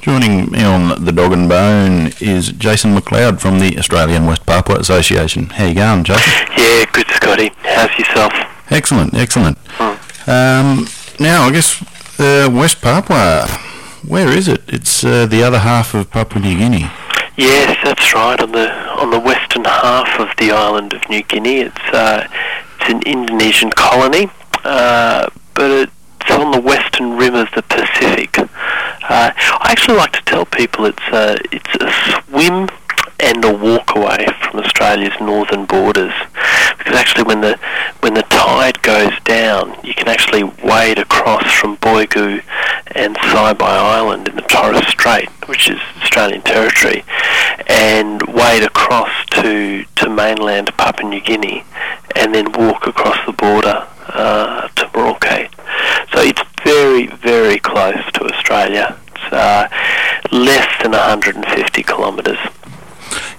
Joining me on the dog and bone is Jason McLeod from the Australian West Papua Association. How you going, Jason? Yeah, good, Scotty. How's yourself? Excellent, excellent. Hmm. Um, now, I guess uh, West Papua, where is it? It's uh, the other half of Papua New Guinea. Yes, that's right. On the on the western half of the island of New Guinea, it's uh, it's an Indonesian colony, uh, but it's on the western rim of the Pacific. Uh, I actually like to tell people it's a it's a swim and a walk away from Australia's northern borders, because actually when the when the tide goes down, you can actually wade across from Boigu and Saibai Island in the Torres Strait, which is Australian territory, and wade across to to mainland Papua New Guinea, and then walk across the border uh, to Merauke. Very very close to Australia. It's uh, less than 150 kilometres.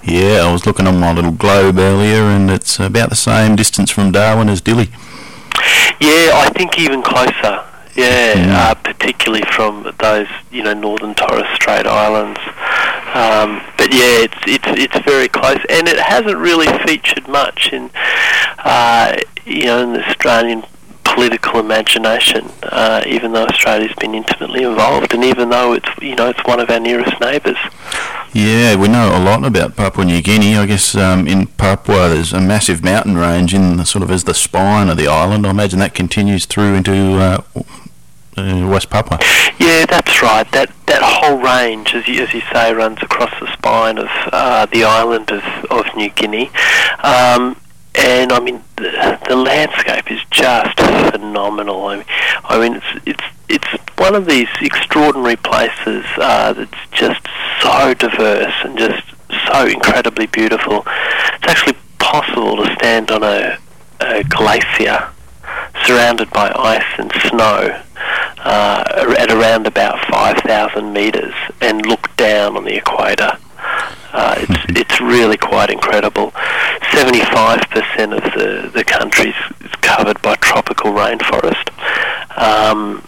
Yeah, I was looking on my little globe earlier, and it's about the same distance from Darwin as Dili. Yeah, I think even closer. Yeah, Mm. uh, particularly from those you know northern Torres Strait islands. Um, but yeah, it's it's it's very close, and it hasn't really featured much in uh, you know in the Australian political imagination. Uh, even though Australia's been intimately involved, and even though it's you know it's one of our nearest neighbours. Yeah, we know a lot about Papua New Guinea. I guess um, in Papua there's a massive mountain range in the, sort of as the spine of the island. I imagine that continues through into uh, uh, West Papua. Yeah, that's right. That that whole range, as you, as you say, runs across the spine of uh, the island of, of New Guinea. Um, and I mean, the, the landscape is just phenomenal. I mean, I mean, it's it's it's one of these extraordinary places uh, that's just so diverse and just so incredibly beautiful. It's actually possible to stand on a, a glacier surrounded by ice and snow uh, at around about 5,000 metres and look down on the equator. Uh, it's it's really quite incredible. 75% of the the country is covered by tropical rainforest, um,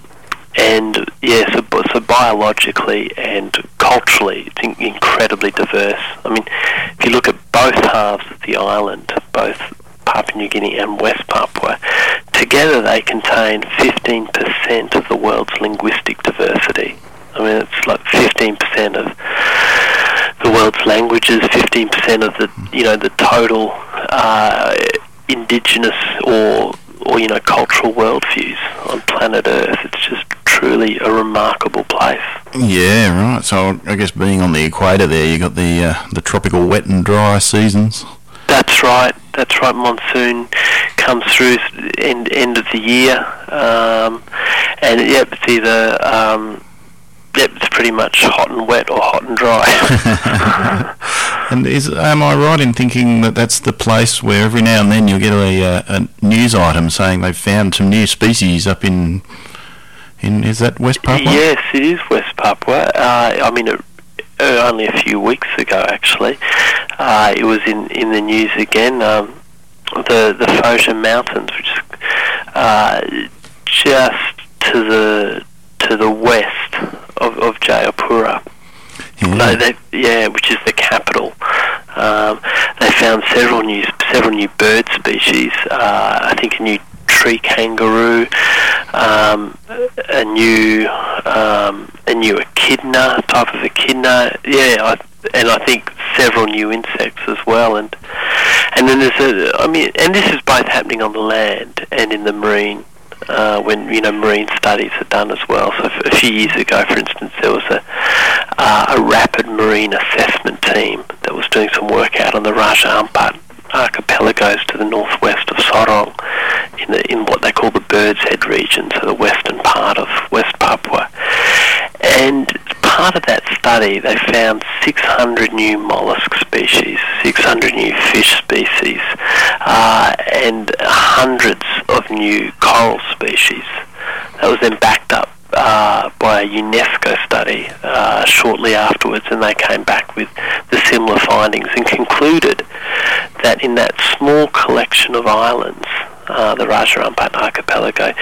and yeah, so, so biologically and culturally, it's incredibly diverse. I mean, if you look at both halves of the island, both Papua New Guinea and West Papua, together they contain 15% of the world's linguistic diversity. I mean, it's like 15% of the world's languages, 15% of the you know the total uh, indigenous or or you know cultural worldviews on planet Earth. It's just truly a remarkable place. Yeah, right. So I guess being on the equator there, you got the uh, the tropical wet and dry seasons. That's right. That's right. Monsoon comes through end end of the year, um, and yep, it's either um, it's pretty much hot and wet or hot and dry. and is am I right in thinking that that's the place where every now and then you'll get a, uh, a news item saying they've found some new species up in in is that West Papua? Yes, it is West Papua. Uh, I mean, it, uh, only a few weeks ago, actually, uh, it was in, in the news again. Um, the the Foja Mountains, which is uh, just to the to the west of, of Jayapura. Yeah. No, they, yeah, which is the capital. Um, they found several new several new bird species. Uh, I think a new tree kangaroo, um, a new um, a new echidna type of echidna. Yeah, I, and I think several new insects as well. And and then there's a I mean, and this is both happening on the land and in the marine uh, when you know marine studies are done as well. So a few years ago, for instance, there was a uh, a rapid marine assessment team that was doing some work out on the Raja Ampat archipelagos to the northwest of Sorong, in the in what they call the Bird's Head region, so the western part of West Papua. And part of that study, they found 600 new mollusk species, 600 new fish species, uh, and hundreds of new coral species. That was then backed up uh, by a UNESCO study uh, shortly afterwards, and they came back with the similar findings and concluded that in that small collection of islands, uh, the Raja archipelago,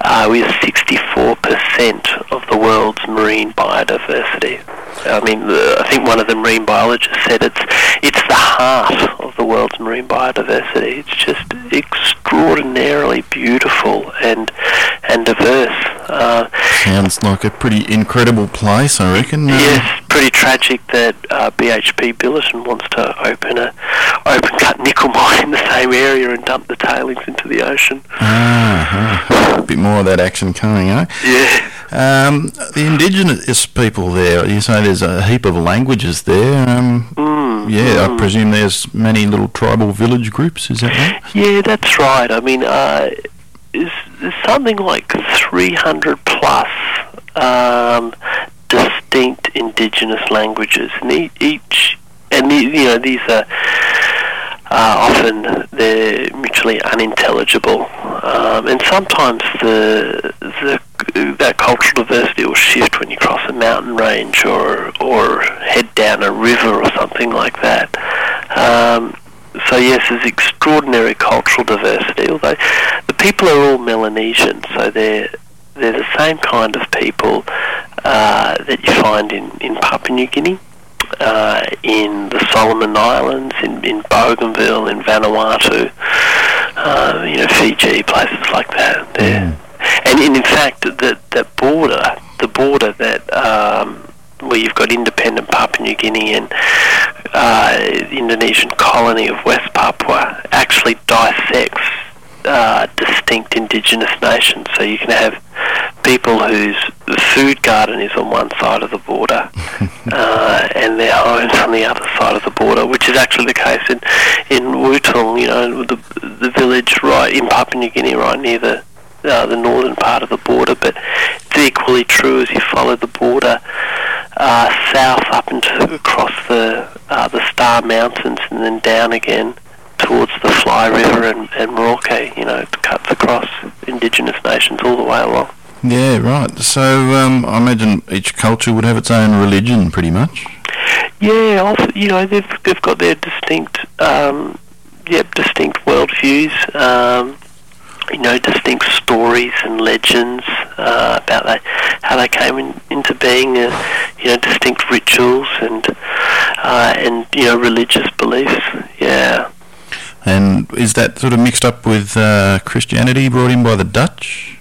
uh, with 64% of the world's marine biodiversity. I mean, I think one of the marine biologists said it's it's the heart of the world's marine biodiversity. It's just extraordinarily beautiful and and diverse. Uh, Sounds like a pretty incredible place, I reckon. Uh, yes, pretty tragic that uh, BHP Billiton wants to open a open cut nickel mine in the same area and dump the tailings into the ocean. Ah, a bit more of that action coming, eh? Yeah. Um, the indigenous people there, you say there's a heap of languages there. Um, mm, yeah, mm. I presume there's many little tribal village groups, is that right? Yeah, that's right. I mean, uh, is, something like 300 plus um, distinct indigenous languages, and each, and you know, these are uh, often they're mutually unintelligible, um, and sometimes the the that cultural diversity will shift when you cross a mountain range or or head down a river or something like that. Um, so yes, there's extraordinary cultural diversity. Although the people are all Melanesian, so they're they're the same kind of people uh, that you find in, in Papua New Guinea, uh, in the Solomon Islands, in, in Bougainville, in Vanuatu, uh, you know, Fiji, places like that. Mm. And, and in fact, that that border, the border that um, where you've got independent Papua New Guinea and uh, the Indonesian colony of West Papua actually dissects uh, distinct indigenous nations. So you can have people whose food garden is on one side of the border uh, and their homes on the other side of the border, which is actually the case in in Wutung, you know, the the village right in Papua New Guinea, right near the uh, the northern part of the border. But it's equally true as you follow the border uh, south up into across the uh, the Star Mountains and then down again towards the Fly River and, and Merauke, you know, it cuts across indigenous nations all the way along. Yeah, right. So um, I imagine each culture would have its own religion, pretty much. Yeah, also, you know, they've they've got their distinct, um, yep, distinct worldviews. Um, you know, distinct stories and legends uh, about they, how they came in, into being. Uh, you know, distinct rituals and uh, and you know religious beliefs. Yeah. And is that sort of mixed up with uh, Christianity brought in by the Dutch?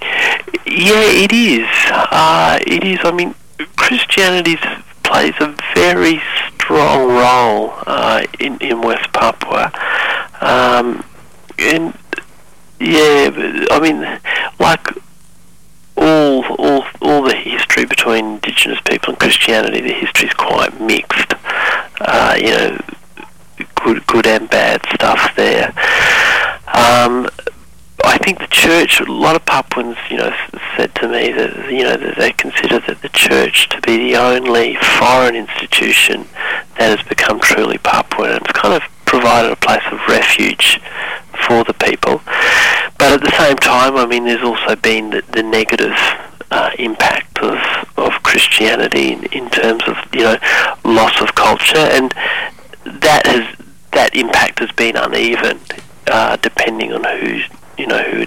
Yeah, it is. Uh, it is. I mean, Christianity plays a very strong role uh, in in West Papua, um, and yeah, I mean, like all all all the history between Indigenous people and Christianity, the history is quite mixed. Uh, you know, good good and bad stuff there. Um, I think the church, a lot of Papuans, you know, said to me that you know that they consider that the church to be the only foreign institution that has become truly Papuan. It's kind of provided a place of refuge for the people. But at the same time, I mean, there's also been the, the negative uh, impact of, of Christianity in, in terms of you know loss of culture, and that has that impact has been uneven uh, depending on who you know who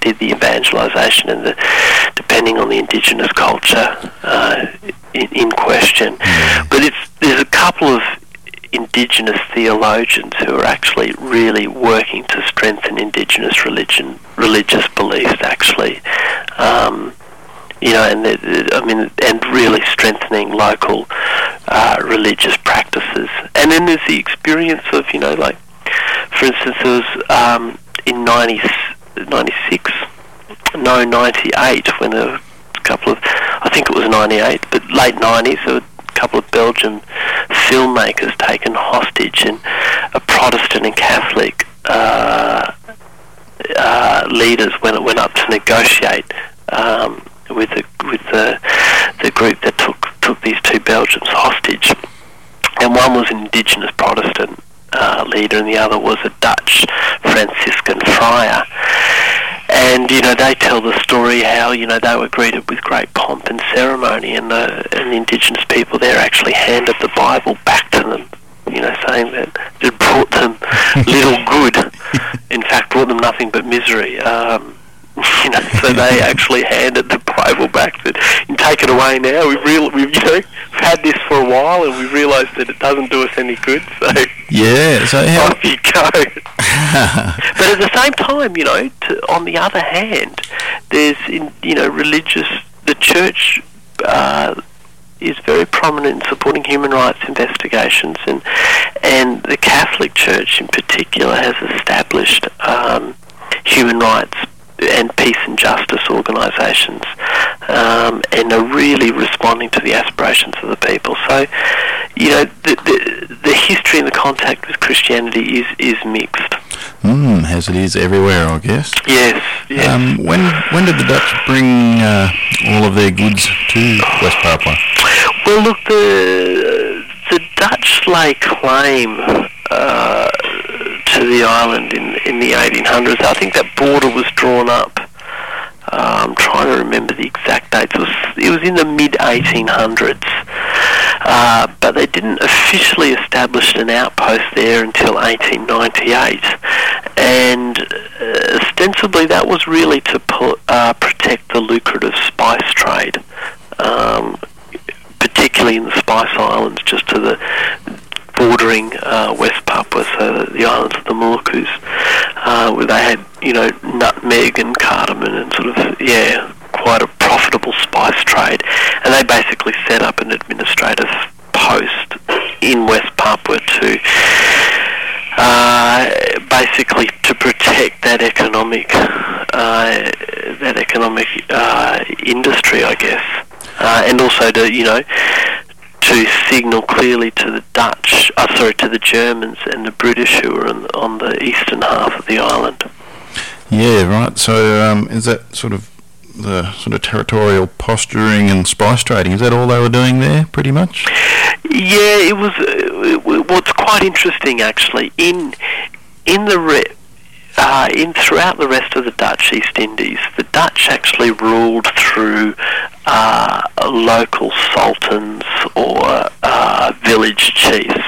did the evangelization and the, depending on the indigenous culture uh, in, in, question. Mm. But it's there's a couple of indigenous theologians who are actually really working to strengthen indigenous religion, religious beliefs. Actually, um, you know, and I mean, and really strengthening local uh, religious practices. And then there's the experience of, you know, like, for instance, there was um, in 90, 96, no, 98, when a couple of, I think it was 98, but late 90s, there were couple of Belgian filmmakers taken hostage, and a Protestant and Catholic uh, uh, leaders went went up to negotiate um, with the with the the group that took took these two Belgians hostage, and one was an indigenous Protestant uh, leader, and the other was a Dutch Franciscan friar. And you know they tell the story how you know they were greeted with great pomp and ceremony, and the and the indigenous people there actually handed the Bible back to them, you know, saying that it brought them little good. In fact, brought them nothing but misery. Um, you know, so they actually handed the tribal back that and take it away now. We've real we've you know had this for a while and we've realised that it doesn't do us any good. So yeah, so how off you go. but at the same time, you know, to, on the other hand, there's in, you know religious the church. Uh, is very prominent in supporting human rights investigations, and and the Catholic Church in particular has established um, human rights and peace and justice organisations, um, and are really responding to the aspirations of the people. So, you know, the, the, the history and the contact with Christianity is is mixed. Mm, as it is everywhere, I guess. Yes, yes. Um, when when did the Dutch bring uh, all of their goods to West Papua? Well, look, the the Dutch lay claim uh, to the island in in the 1800s. I think that border was drawn up. Uh, I'm trying to remember the exact dates. It was it was in the mid 1800s, uh, but they didn't officially establish an outpost there until 1898, and uh, ostensibly that was really to uh, protect the lucrative spice trade. Um, particularly in the Spice Islands, just to the bordering uh, West Papua, so the islands of the Moluccas, uh, where they had, you know, nutmeg and cardamom and sort of, yeah, quite a profitable spice trade. And they basically set up an administrative post in West Papua to uh, basically to protect that economic uh, that economic uh, industry, I guess uh, and also to you know to signal clearly to the Dutch, uh, sorry, to the Germans and the British who were on, on the eastern half of the island. Yeah, right. So um, is that sort of the sort of territorial posturing and spice trading? Is that all they were doing there, pretty much? Yeah, it was. Uh, what's quite interesting, actually, in in the re- uh, in throughout the rest of the Dutch East Indies, the Dutch actually ruled through uh, local sultans or uh, village chiefs.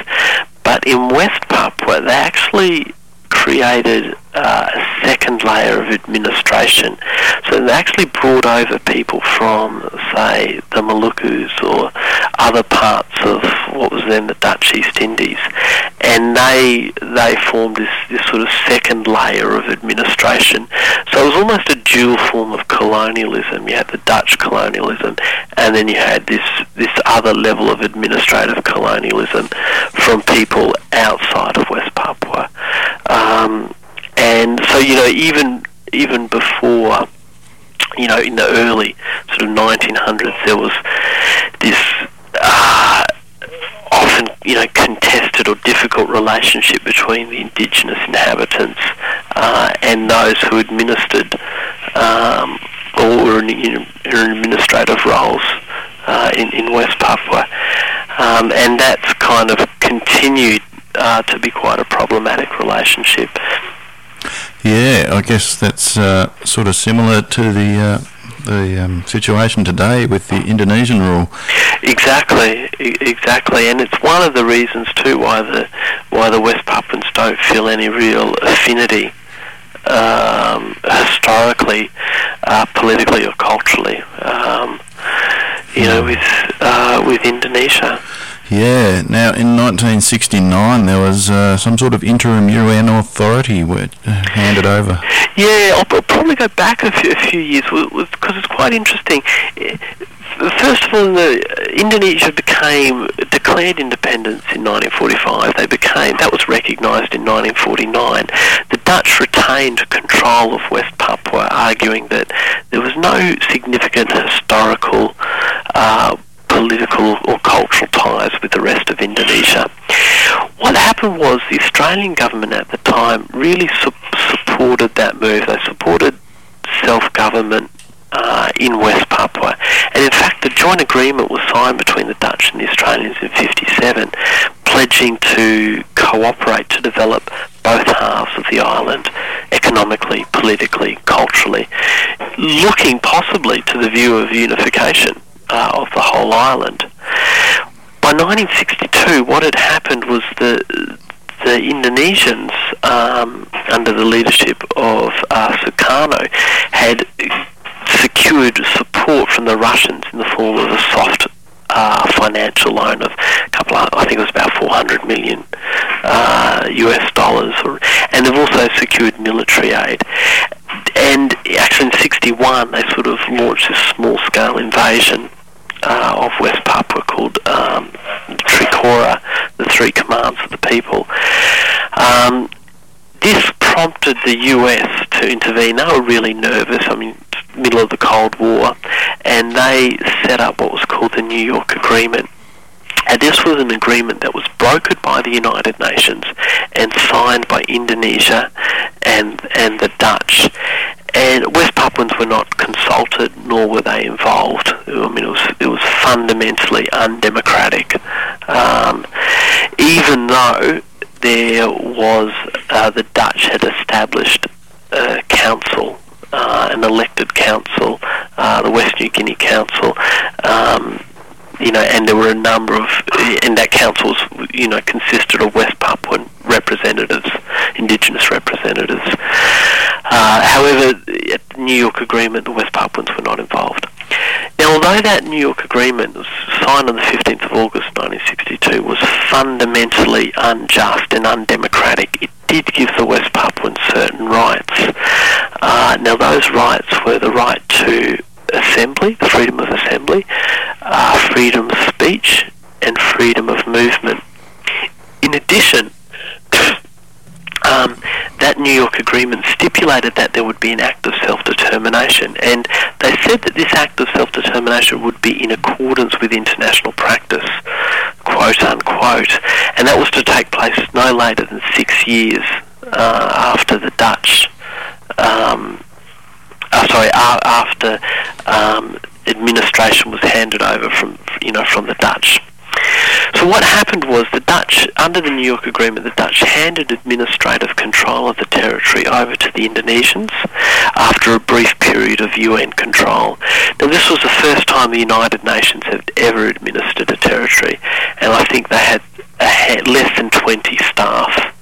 But in West Papua, they actually created uh, a second layer of administration. So they actually brought over people from, say, the Moluccas or other parts of what was then the Dutch East Indies, and they they formed this, this sort of second layer of administration. So it was almost a dual form of colonialism. You had the Dutch colonialism, and then you had this this other level of administrative colonialism from people outside of West Papua. Um, and so you know even even before you know in the early sort of 1900s there was this uh, often you know contested or difficult relationship between the indigenous inhabitants uh, and those who administered um, or were in, in, in administrative roles uh, in, in West Papua. Um, and that's kind of continued uh, to be quite a problematic relationship. Yeah, I guess that's uh, sort of similar to the uh, the um, situation today with the Indonesian rule. Exactly, e- exactly, and it's one of the reasons too why the why the West Papuans don't feel any real affinity um, historically, uh, politically, or culturally. Um, you know, with uh, with Indonesia. Yeah. Now, in 1969, there was uh, some sort of interim UN authority were handed over. Yeah, I'll, I'll probably go back a few, a few years because it's quite interesting. First of all, the, Indonesia became declared independence in 1945. They became that was recognised in 1949. The Dutch retained control of West Papua, arguing that there was no significant historical. Uh, political or cultural ties with the rest of Indonesia. What happened was the Australian government at the time really su- supported that move. They supported self-government uh, in West Papua. And in fact, the joint agreement was signed between the Dutch and the Australians in 57, pledging to cooperate to develop both halves of the island economically, politically, culturally, looking possibly to the view of unification uh, of the whole island. By 1962, what had happened was the the Indonesians, um, under the leadership of uh, Sukarno, had secured support from the Russians in the form of a soft uh, financial loan of a couple of, I think it was about 400 million uh, US dollars, and they've also secured military aid. And actually in 61 they sort of launched this small-scale invasion uh, of West Papua called um, Trikora, the Three Commands of the People. Um, this prompted the US to intervene. They were really nervous. I mean, middle of the Cold War, and they set up what was called the New York Agreement. And this was an agreement that was brokered by the United Nations and signed by Indonesia and and the Dutch. And West Papuans were not consulted, nor were they involved. I mean, it was it was fundamentally undemocratic. Um, even though there was uh, the Dutch had established a council, uh, an elected council, uh, the West New Guinea Council. Um, you know, and there were a number of, and that council was, you know, consisted of West Papuan representatives, Indigenous representatives. Uh, however, at the New York Agreement, the West Papuans were not involved. Now, although that New York Agreement was signed on the 15th of August 1962 was fundamentally unjust and undemocratic, it did give the West Papuans certain rights. Uh, now, those rights were the right to assembly, the freedom of assembly, uh, freedom of speech, and freedom of movement. In addition, um, that New York Agreement stipulated that there would be an act of self-determination, and they said that this act of self-determination would be in accordance with international practice, quote unquote, and that was to take place no later than six years uh, after the Dutch. Um, uh, sorry, after um, administration was handed over from you know from the Dutch. So what happened was the Dutch, under the New York Agreement, the Dutch handed administrative control of the territory over to the Indonesians after a brief period of UN control. Now this was the first time the United Nations had ever administered a territory, and I think they had, had less than 20 staff,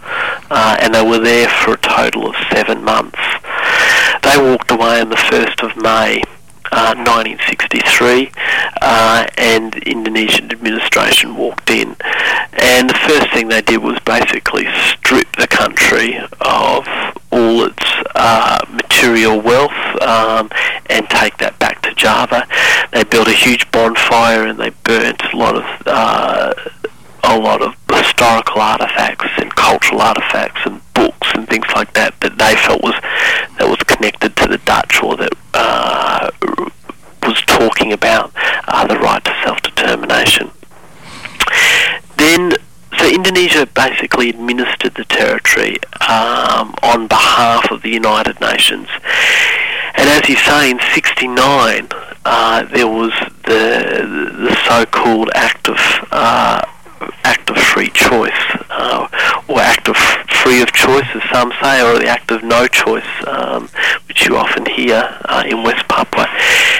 uh, and they were there for a total of seven months. They walked away on the 1st of May uh, 1963, uh, and Indonesian administration walked in. And the first thing they did was basically strip the country of all its uh, material wealth um, and take that back to Java. They built a huge bonfire and they burnt a lot of uh, a lot of historical artifacts and cultural artifacts and books and things like that that they felt was that was connected to the Dutch or that uh, was talking about uh, the right to self-determination. Then, so Indonesia basically administered the territory um, on behalf of the United Nations. And as you say, in '69, uh, there was the the so-called act of uh, act of free choice, uh, or act of free of choice, as some say, or the act of no choice, um, which you often hear uh, in West Papua.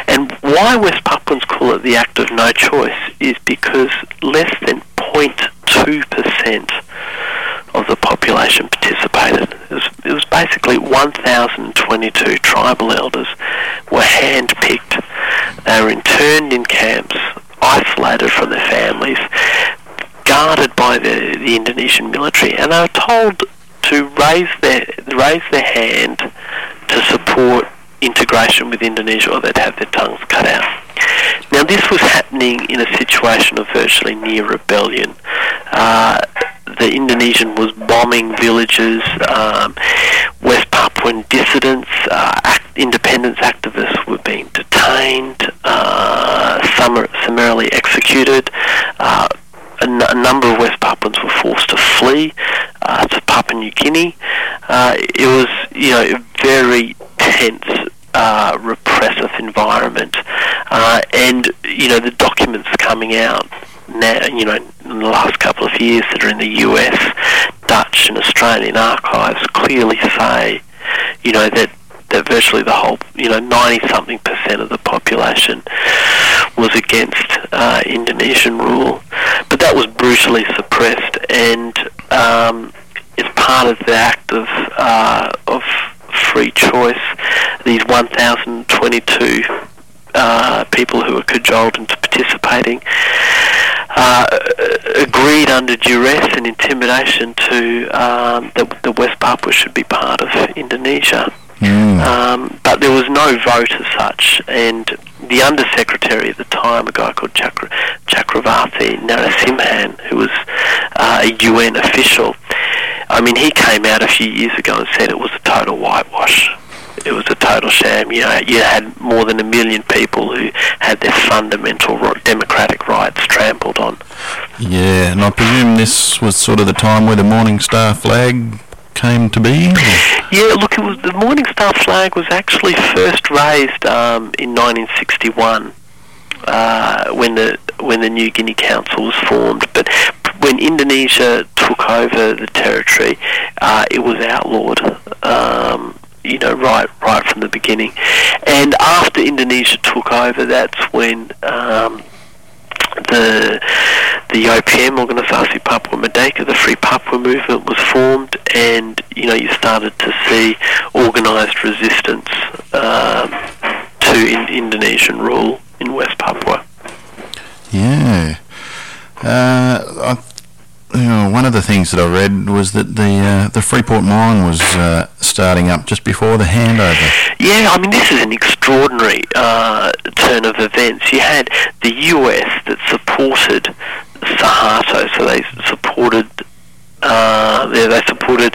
And why West Papuans call it the act of no choice is because less than 0.2% of the population participated. It was, it was basically 1,022 tribal elders were hand-picked. They were interned in camps, isolated from their families, guarded by the, the Indonesian military, and they were told to raise their raise their hand to support integration with Indonesia, or they'd have their tongues cut out. Now, this was happening in a situation of virtually near rebellion. Uh, the Indonesian was bombing villages. Um, West Papuan dissidents, uh, act, independence activists were being detained, uh, summarily executed. Uh, a, n- a number of West Papuans were forced to flee uh, to Papua New Guinea. Uh, it was, you know, a very tense, uh, repressive environment, uh, and you know the documents coming out now, you know, in the last couple of years that are in the U.S., Dutch, and Australian archives clearly say, you know, that that virtually the whole, you know, 90 something percent of the population was against uh, Indonesian rule. That was brutally suppressed, and um, as part of the act of, uh, of free choice, these 1,022 uh, people who were cajoled into participating uh, agreed under duress and intimidation to um, that the West Papua should be part of Indonesia. Mm. Um, but there was no vote as such, and the undersecretary at the time, a guy called Chakra, Chakravarti Narasimhan, who was uh, a UN official, I mean, he came out a few years ago and said it was a total whitewash. It was a total sham. You know, you had more than a million people who had their fundamental democratic rights trampled on. Yeah, and I presume this was sort of the time where the Morning Star flag came to be. Yeah, look, was the Morning Star flag was actually first raised um, in 1961 uh, when the when the New Guinea Council was formed. But when Indonesia took over the territory, uh, it was outlawed. Um, you know, right, right from the beginning, and after Indonesia took over, that's when um, the the OPM Organisasi Papua Merdeka, the Free Papua movement was formed, and you know you started to see organised resistance um, to in- Indonesian rule in West Papua. Yeah. Uh, I, you know, one of the things that I read was that the uh, the Freeport mine was uh, starting up just before the handover. Yeah, I mean, this is an extraordinary uh, turn of events. You had the US that supported Suharto, so they supported uh, they, they supported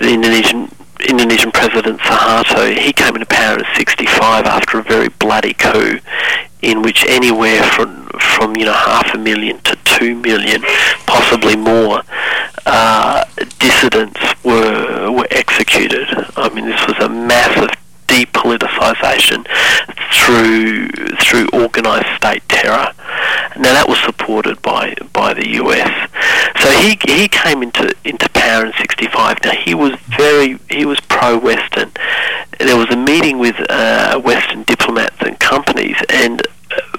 the Indonesian Indonesian President Suharto. He came into power in '65 after a very bloody coup, in which anywhere from from you know half a million to two million, possibly more, uh, dissidents were were executed. I mean, this was a massive depoliticisation through through organised state terror. Now that was supported by by the US. So he he came into into power in '65. Now he was very he was pro-Western. There was a meeting with uh, Western diplomats and companies, and uh,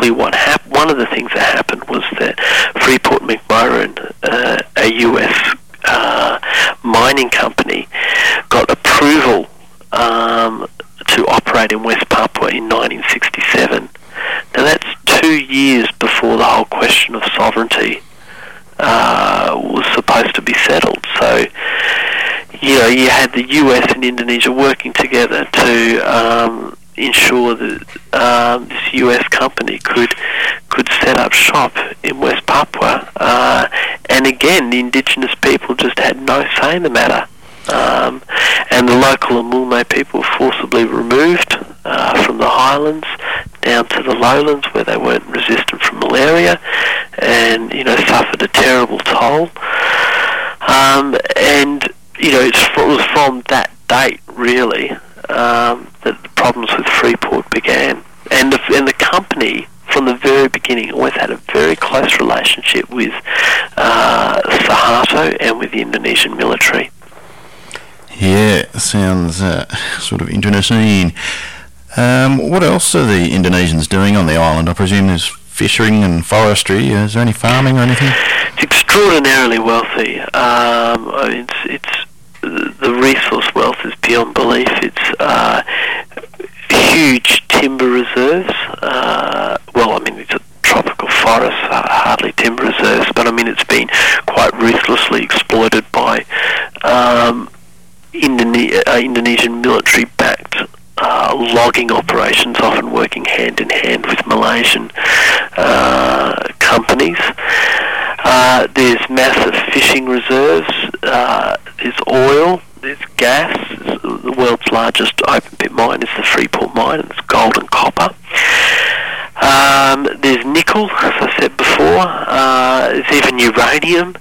basically what happened. One of the things that happened was that Freeport McMoran, uh, a US uh, mining company, got approval um, to operate in West Papua in 1967. Now that's two years before the whole question of sovereignty uh, was supposed to be settled. So, you know, you had the US and Indonesia working together to um, ensure that um, this US company could could set up shop in West Papua. Uh, and again, the indigenous people just had no say in the matter. Um, and the local Amungme people were forcibly removed uh, from the highlands down to the lowlands where they weren't resistant from malaria and, you know, suffered a terrible toll. Um, and, you know, it's, it was from that date, really, um, that the problems with Freeport began. And the, and the company from the very beginning always had a very close relationship with uh, Suharto and with the Indonesian military. Yeah, sounds uh, sort of interesting. Um, what else are the Indonesians doing on the island? I presume there's fishing and forestry. Is there any farming or anything? It's extraordinarily wealthy. Um, I mean, it's, it's the resource wealth is beyond belief. It's uh, huge timber reserves. Uh, well, I mean, it's a tropical forest, uh, hardly timber reserves, but I mean, it's been quite ruthlessly exploited by um, Uh, Indonesian military-backed uh, logging operations, often working hand in hand with Malaysian uh, companies. Uh, there's massive fishing reserves. Uh, there's oil. There's gas. The world's largest open pit mine is the Freeport mine. It's gold and copper. Um, there's nickel, as I said before. Uh, there's even uranium.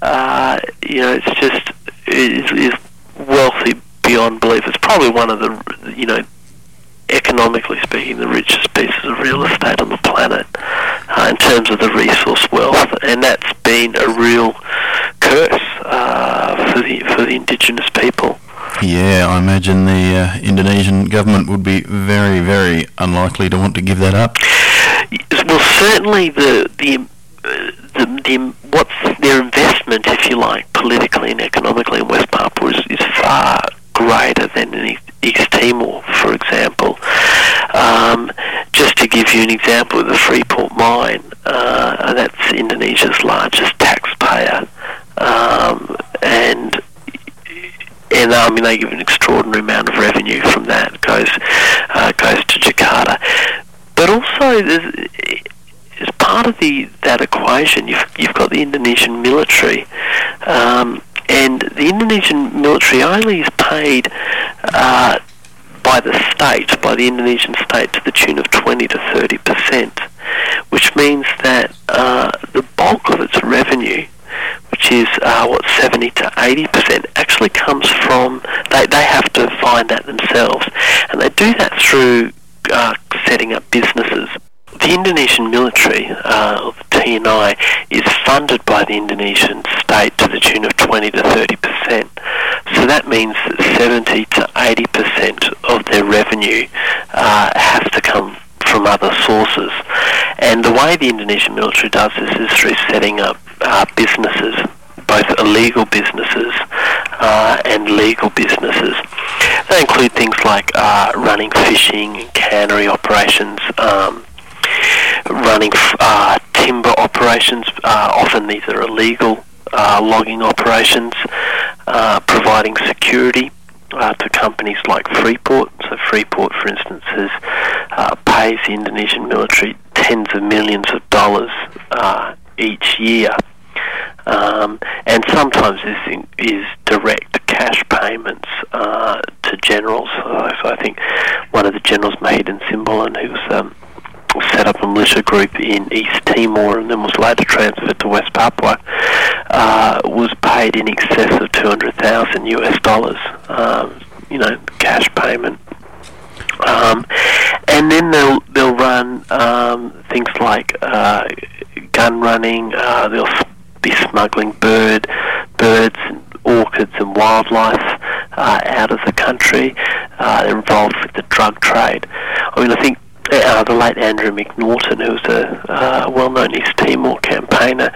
Uh, you know, it's just it is, wealthy beyond belief. It's probably one of the you know economically speaking, the richest pieces of real estate on the planet uh, in terms of the resource wealth, and that's been a real curse uh, for the for the indigenous people. Yeah, I imagine the uh, Indonesian government would be very, very unlikely to want to give that up. Well, certainly the the. Uh, the, the, what's their investment, if you like, politically and economically in West Papua is, is far greater than any East Timor, for example. Um, just to give you an example the Freeport mine, uh, that's Indonesia's largest taxpayer, um, and and I mean they give an extraordinary amount of revenue from that goes uh, goes to Jakarta, but also as part of the that equation, you've you've got the Indonesian military. Um, and the Indonesian military only is paid uh, by the state, by the Indonesian state, to the tune of 20 to 30 percent, which means that uh, the bulk of its revenue, which is uh, what 70 to 80 percent, actually comes from they they have to find that themselves, and they do that through uh, setting up businesses the Indonesian military, uh, TNI, is funded by the Indonesian state to the tune of 20 to 30 percent. So that means that 70 to 80 percent of their revenue uh, has to come from other sources. And the way the Indonesian military does this is through setting up uh, businesses, both illegal businesses uh, and legal businesses. They include things like uh, running fishing and cannery operations, um, running uh, timber operations. Uh, often these are illegal uh, logging operations, uh, providing security uh, to companies like Freeport. So Freeport, for instance, has, uh, pays the Indonesian military tens of millions of dollars each year. Um, and sometimes this is direct cash payments to generals. So, I think one of the generals, Mahidin Simbolon, who was um, set up a militia group in East Timor and then was later transferred to West Papua, uh, was paid in excess of 200,000 US dollars, um, you know, cash payment. Um, and then they'll they'll run um, things like uh, gun running. Uh, they'll be smuggling bird birds and orchids and wildlife uh, out of the country. Uh, they're involved with the drug trade. I mean, I think uh, the late Andrew McNaughton, who was a uh, well-known East Timor campaigner,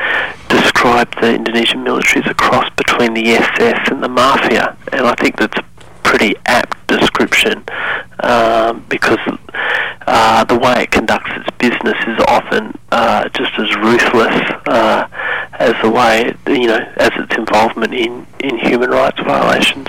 described the Indonesian military as a cross between the SS and the mafia, and I think that's a pretty apt description um, because uh, the way it conducts its business is often uh, just as ruthless uh, as the way, you know, as its involvement in, in human rights violations.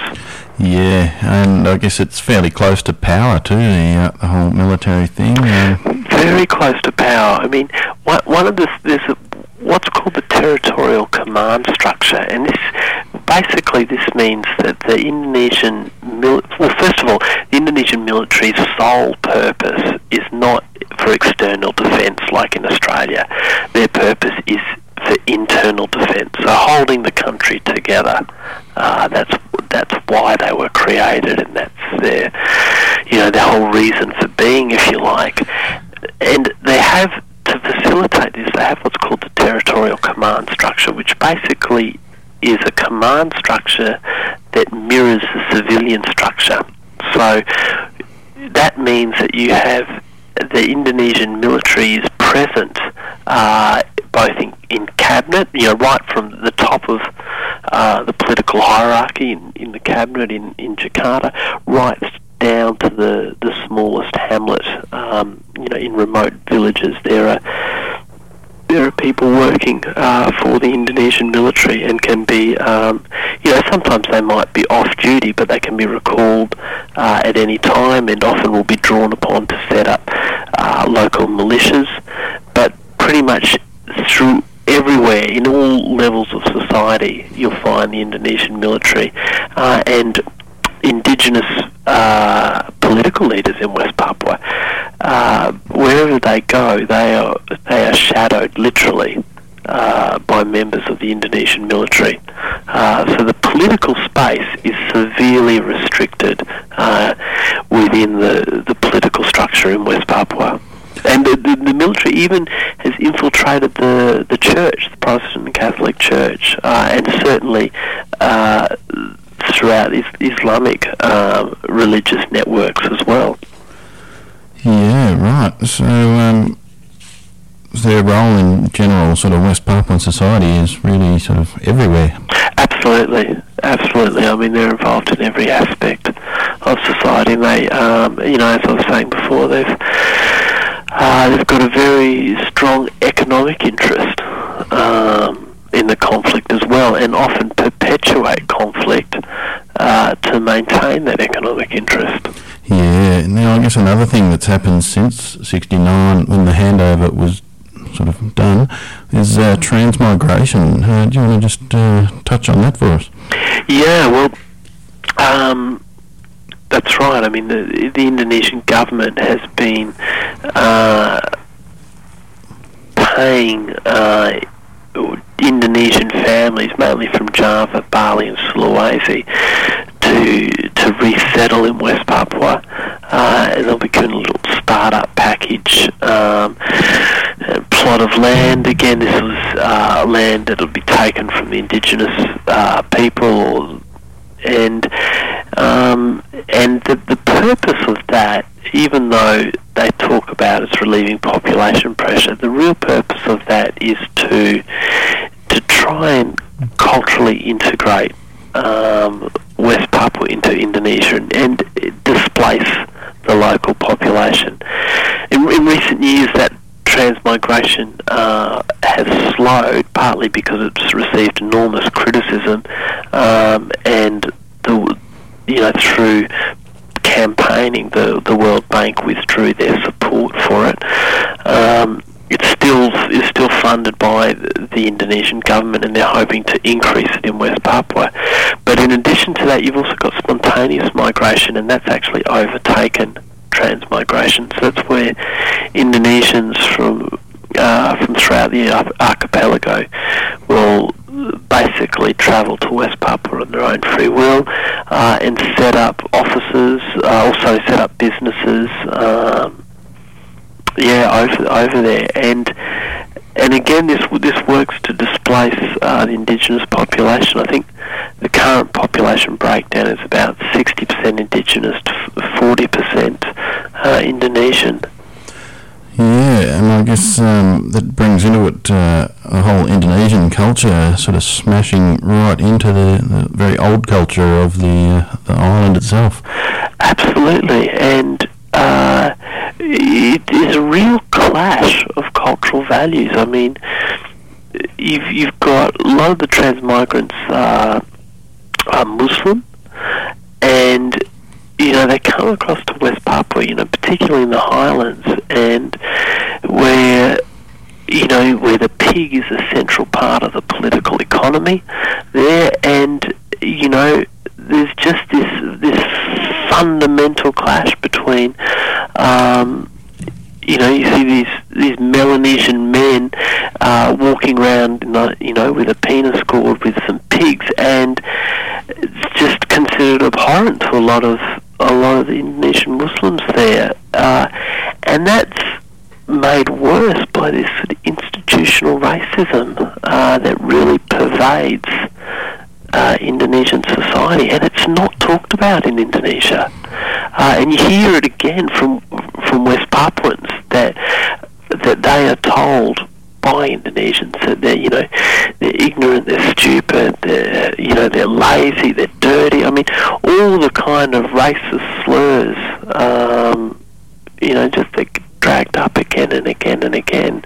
Yeah, and I guess it's fairly close to power too. The, uh, the whole military thing. Uh. Very close to power. I mean, one, one of the there's a, what's called the territorial command structure, and this basically this means that the Indonesian mil- well, first of all, the Indonesian military's sole purpose is not for external defence like in Australia. Their purpose is for internal defence, so holding the country together. Uh, that's that's why they were created, and that's their you know the whole reason for being, if you like. And they have to facilitate this. They have what's called the territorial command structure, which basically is a command structure that mirrors the civilian structure. So that means that you have the Indonesian military is present uh, both in, in cabinet, you know, right from the top of uh, the political hierarchy in, in the cabinet in, in Jakarta, right down to the, the smallest hamlet, um, you know, in remote villages. There are there are people working uh, for the Indonesian military and can be, um, you know, sometimes they might be off duty, but they can be recalled uh, at any time and often will be drawn upon to set up uh, local militias. But pretty much through everywhere, in all levels of society, you'll find the Indonesian military uh, and indigenous uh, political leaders in West Papua. Uh, wherever they go, they are they are shadowed literally uh, by members of the Indonesian military. Uh, so the political space is severely restricted uh, within the the political structure in West Papua and the, the, the, military even has infiltrated the, the church, the Protestant and Catholic Church, uh, and certainly uh, throughout is, Islamic uh, religious networks as well. Yeah, right. So um, their role in general sort of West Papuan society is really sort of everywhere. Absolutely, absolutely. I mean, they're involved in every aspect of society. And they, um, you know, as I was saying before, they've uh, they've got a very strong economic interest um, in the conflict as well, and often perpetuate conflict uh, to maintain that economic interest. Yeah. Now, I guess another thing that's happened since '69, when the handover was sort of done, is uh, transmigration. Uh, do you want to just uh, touch on that for us? Yeah. Well. Um, that's right. I mean, the, the Indonesian government has been uh, paying uh, Indonesian families, mainly from Java, Bali, and Sulawesi, to to resettle in West Papua, uh, and they'll be given a little startup package, um, plot of land. Again, this was uh, land that'll be taken from the indigenous uh, people, and um, and the, the purpose of that, even though they talk about it's relieving population pressure, the real purpose of that is to to try and culturally integrate um, West Papua into Indonesia and, and displace the local population. In, in recent years, that transmigration uh, has slowed, partly because it's received enormous criticism, um, and the you know through campaigning, the the World Bank withdrew their support for it. Um, it still is still funded by the Indonesian government, and they're hoping to increase it in West Papua. But in addition to that, you've also got spontaneous migration, and that's actually overtaken transmigration. So that's where Indonesians from uh, from throughout the archipelago will basically travel to West Papua on their own free will uh, and set up offices, uh, also set up businesses. Um, yeah, over over there, and and again, this this works to displace uh, the indigenous population. I think the current population breakdown is about sixty percent indigenous forty percent uh, Indonesian. Yeah, and I guess um, that brings into it uh, a whole Indonesian culture, sort of smashing right into the, the very old culture of the uh, the island itself. Absolutely, and uh, it is a real clash of cultural values. I mean, you've you've got a lot of the transmigrants uh, are Muslim, and you know they come across to West Papua, you know, particularly in the highlands, and where you know where the pig is a central part of the political economy there, and you know there's just this this fundamental clash between um, you know, you see these these Melanesian men uh, walking around, you know, with a penis gourd with some pigs, and it's just considered abhorrent to a lot of a lot of the Indonesian Muslims there, uh, and that's made worse by this sort of institutional racism uh, that really pervades uh, Indonesian society, and it's not talked about in Indonesia. Uh, and you hear it again from from West Papuans that that they are told by Indonesians that they're you know they're ignorant, they're stupid, they're you know they're lazy, they're dirty. I mean, all the kind of racist slurs. Um, you know, just they dragged up again and again and again,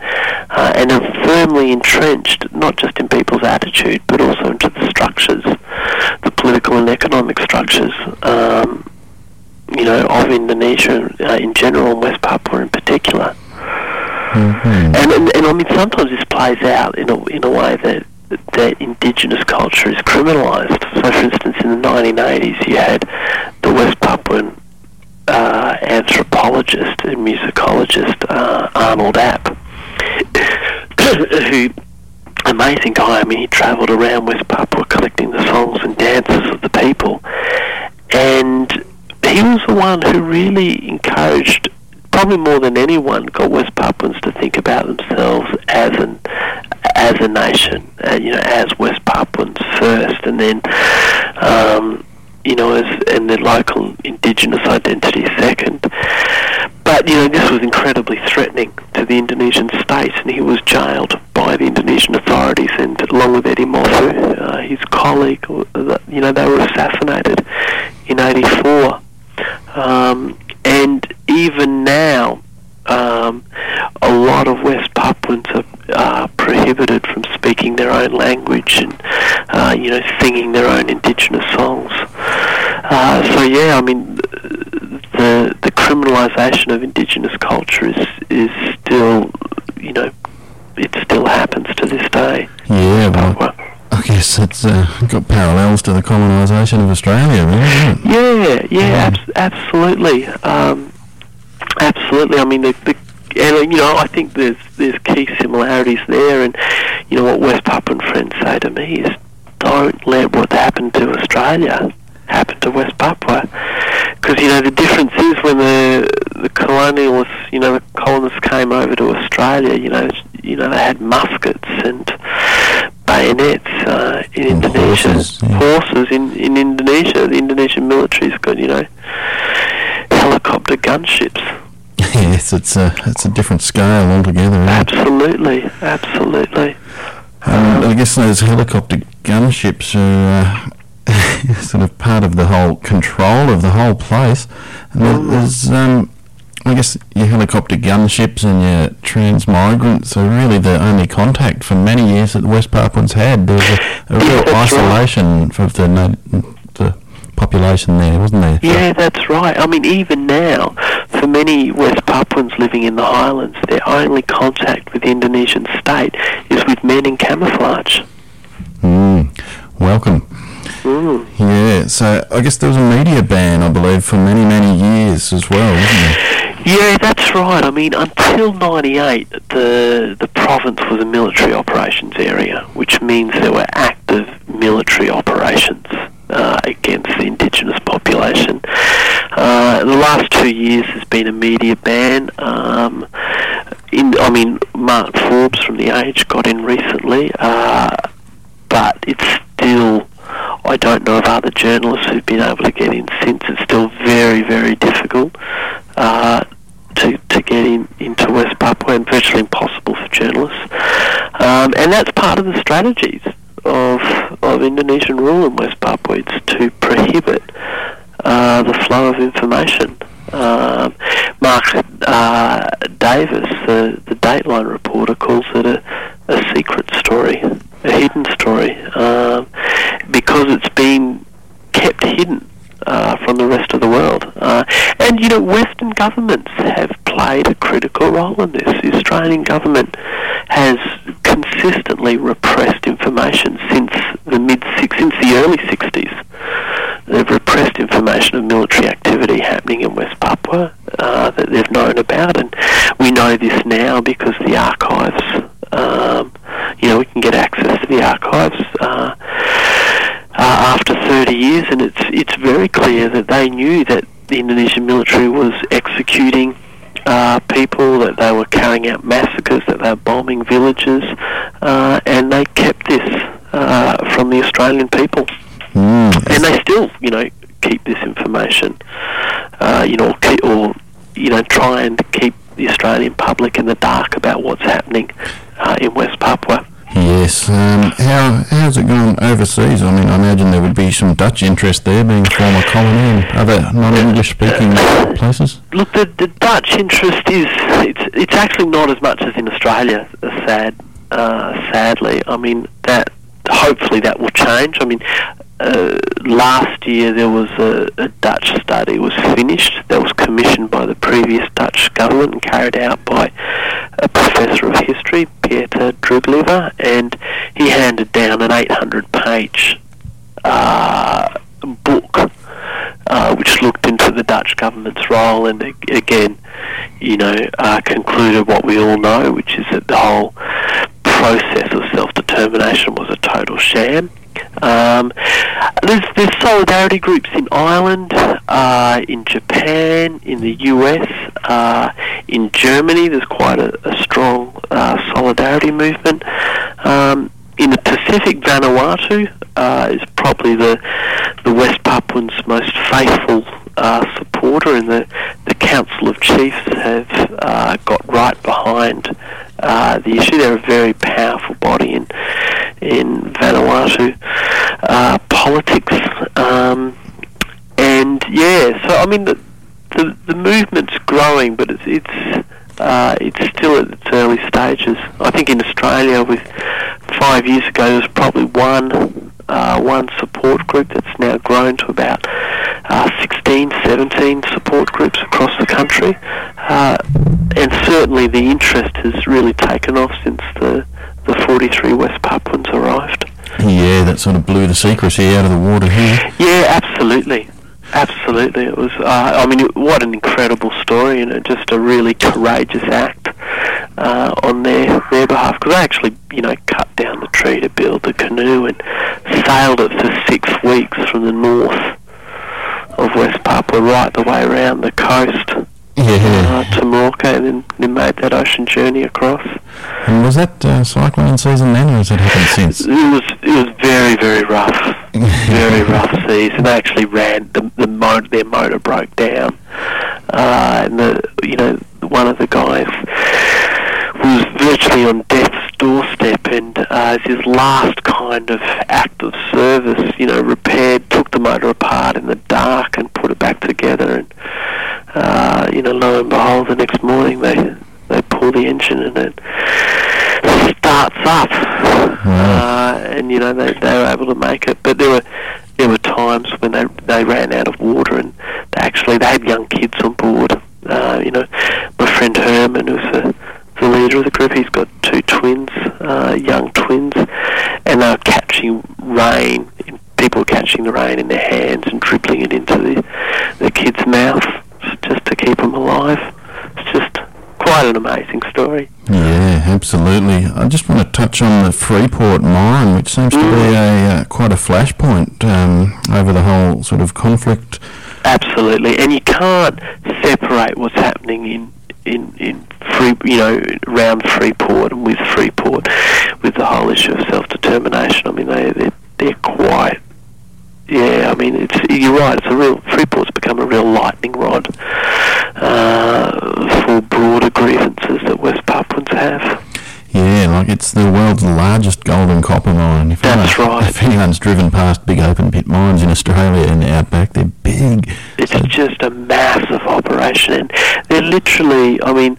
uh, and are firmly entrenched not just in people's attitude but also into the structures, the political and economic structures. Um, you know, of Indonesia uh, in general and West Papua in particular. Mm-hmm. And, and, and I mean, sometimes this plays out in a in a way that that indigenous culture is criminalised. So, for instance, in the 1980s, you had the West Papuan uh, anthropologist and musicologist uh, Arnold Ap, who amazing guy. I mean, he travelled around West Papua collecting the songs and dances of the people, and he was the one who really encouraged, probably more than anyone, got West Papuans to think about themselves as an as a nation, uh, you know, as West Papuans first, and then. Um, you know, as and the local indigenous identity second. But you know, this was incredibly threatening to the Indonesian state, and he was jailed by the Indonesian authorities, and along with Eddie Mofu, uh, his colleague, uh, you know, they were assassinated in '84. Um, and even now, um, a lot of West Papuans are uh, prohibited from speaking their own language and, uh, you know, singing their own indigenous songs. Uh, so yeah, I mean, the the criminalisation of indigenous culture is is still, you know, it still happens to this day. Yeah, well, I guess it's uh, got parallels to the colonisation of Australia, really, it? Yeah, yeah, abs- absolutely, um, absolutely. I mean, the, the and you know, I think there's there's key similarities there, and you know what West Papuan friends say to me is, don't let what happened to Australia happen to West Papua, because you know the difference is when the the colonialists, you know, the colonists came over to Australia, you know, you know they had muskets and bayonets uh, in And Indonesia, horses, yeah. horses in in Indonesia. The Indonesian military's got you know helicopter gunships. yes, it's a it's a different scale altogether. Absolutely, absolutely. And I guess those helicopter gunships are uh, sort of part of the whole control of the whole place. And Mm. there's, um, I guess, your helicopter gunships and your transmigrants are really the only contact for many years that the West Papuans had. There was a, a real right. isolation of the, the population there, wasn't there? Yeah, that's right. I mean, even now, for many West Papuans living in the highlands, their only contact with the Indonesian state is with men in camouflage. Mm, welcome. Mm. Yeah, so I guess there was a media ban, I believe, for many, many years as well, wasn't there? Yeah, that's right. I mean, until '98, the the province was a military operations area, which means there were active military operations uh, against the indigenous population. Uh, the last two years has been a media ban. Um, in, I mean, Mark Forbes from The Age got in recently, uh, but it's still. I don't know of other journalists who've been able to get in since. It's still very, very difficult uh, to to get in into West Papua and virtually impossible for journalists. Um, and that's part of the strategies of of Indonesian rule in West Papua. It's to prohibit uh, the flow of information. Um, Mark uh, Davis, the, the Dateline reporter, calls it a, a secret story, a hidden story, um, because it's been kept hidden uh, from the rest of the world. Uh, and, you know, Western governments have played a critical role in this. The Australian government has consistently repressed information since the mid since the early 60s. They've repressed information of military activity happening in West Papua uh, that they've known about, and we know this now because the archives. Um, you know, we can get access to the archives uh, uh, after 30 years, and it's it's very clear that they knew that the Indonesian military was executing uh, people, that they were carrying out massacres, that they were bombing villages, uh, and they kept this uh, from the Australian people Mm, and they still, you know, keep this information, uh, you know, or, keep, or you know, try and keep the Australian public in the dark about what's happening uh, in West Papua. Yes. Um, how how's it gone overseas? I mean, I imagine there would be some Dutch interest there, being former colony and other non-English-speaking places. Look, the, the Dutch interest is it's it's actually not as much as in Australia. Sad, uh, sadly. I mean that hopefully that will change. I mean. Uh, last year there was a, a Dutch study was finished that was commissioned by the previous Dutch government and carried out by a professor of history, Pieter Drooglever, and he handed down an 800 page uh, book uh, which looked into the Dutch government's role and again, you know, uh, concluded what we all know, which is that the whole process of self-determination was a total sham. Um, there's, there's solidarity groups in Ireland, uh, in Japan, in the US, uh, in Germany. There's quite a, a strong uh, solidarity movement. Um, in the Pacific, Vanuatu uh, is probably the the West Papuans' most faithful uh, supporter, and the the Council of Chiefs have uh, got right behind the issue. They're a very powerful body in in Vanuatu uh, politics, um, and yeah. So I mean, the, the movement's growing, but it's it's uh, it's still at its early stages. I think in Australia, with five years ago, there was probably one uh, one support group that's now grown to about uh, 16, 17 support groups across the country, uh, and certainly the interest has really taken off since the the 43 West Papuans arrived. Yeah, that sort of blew the secrecy out of the water here. Yeah, absolutely. Absolutely, it was. Uh, I mean, it, what an incredible story, and it, just a really courageous act uh, on their their behalf. Because they actually, you know, cut down the tree to build the canoe and sailed it for six weeks from the north of West Papua right the way around the coast Yeah. uh, to Merauke, and then, then made that ocean journey across. And was that uh, cyclone season then, or has it happened since? It was it was very very rough, very rough seas, and they actually ran the the motor, their motor broke down, uh, and the you know one of the guys was virtually on death's doorstep, and uh, as his last kind of act of service, you know, repaired, took the motor apart in the dark and put it back together, and uh, you know, lo and behold, the next morning they they pull the engine and it starts up, uh, and you know they they were able to make it. But there were there were times when they they ran out of water, and they actually they had young kids on board. Uh, you know, my friend Herman, who's the the leader of the group, he's got two twins, uh, young twins, and they're catching rain. People catching the rain in their hands and dribbling it into the the kids' mouth just to keep them alive. It's just quite an amazing story. Yeah, absolutely. I just want to touch on the Freeport mine, which seems to be a uh, quite a flashpoint um, over the whole sort of conflict. Absolutely, and you can't separate what's happening in in in free, you know, around Freeport and with Freeport, with the whole issue of self determination. I mean, they they're, they're quite. Yeah, I mean, it's you're right. It's a real Freeport's become a real lightning rod uh, for broader grievances that West Papuans have. Yeah, like it's the world's largest gold and copper mine. If That's anyone- right. If anyone's driven past big open pit mines in Australia and outback, they're big. It's So- just a massive operation, and they're literally. I mean,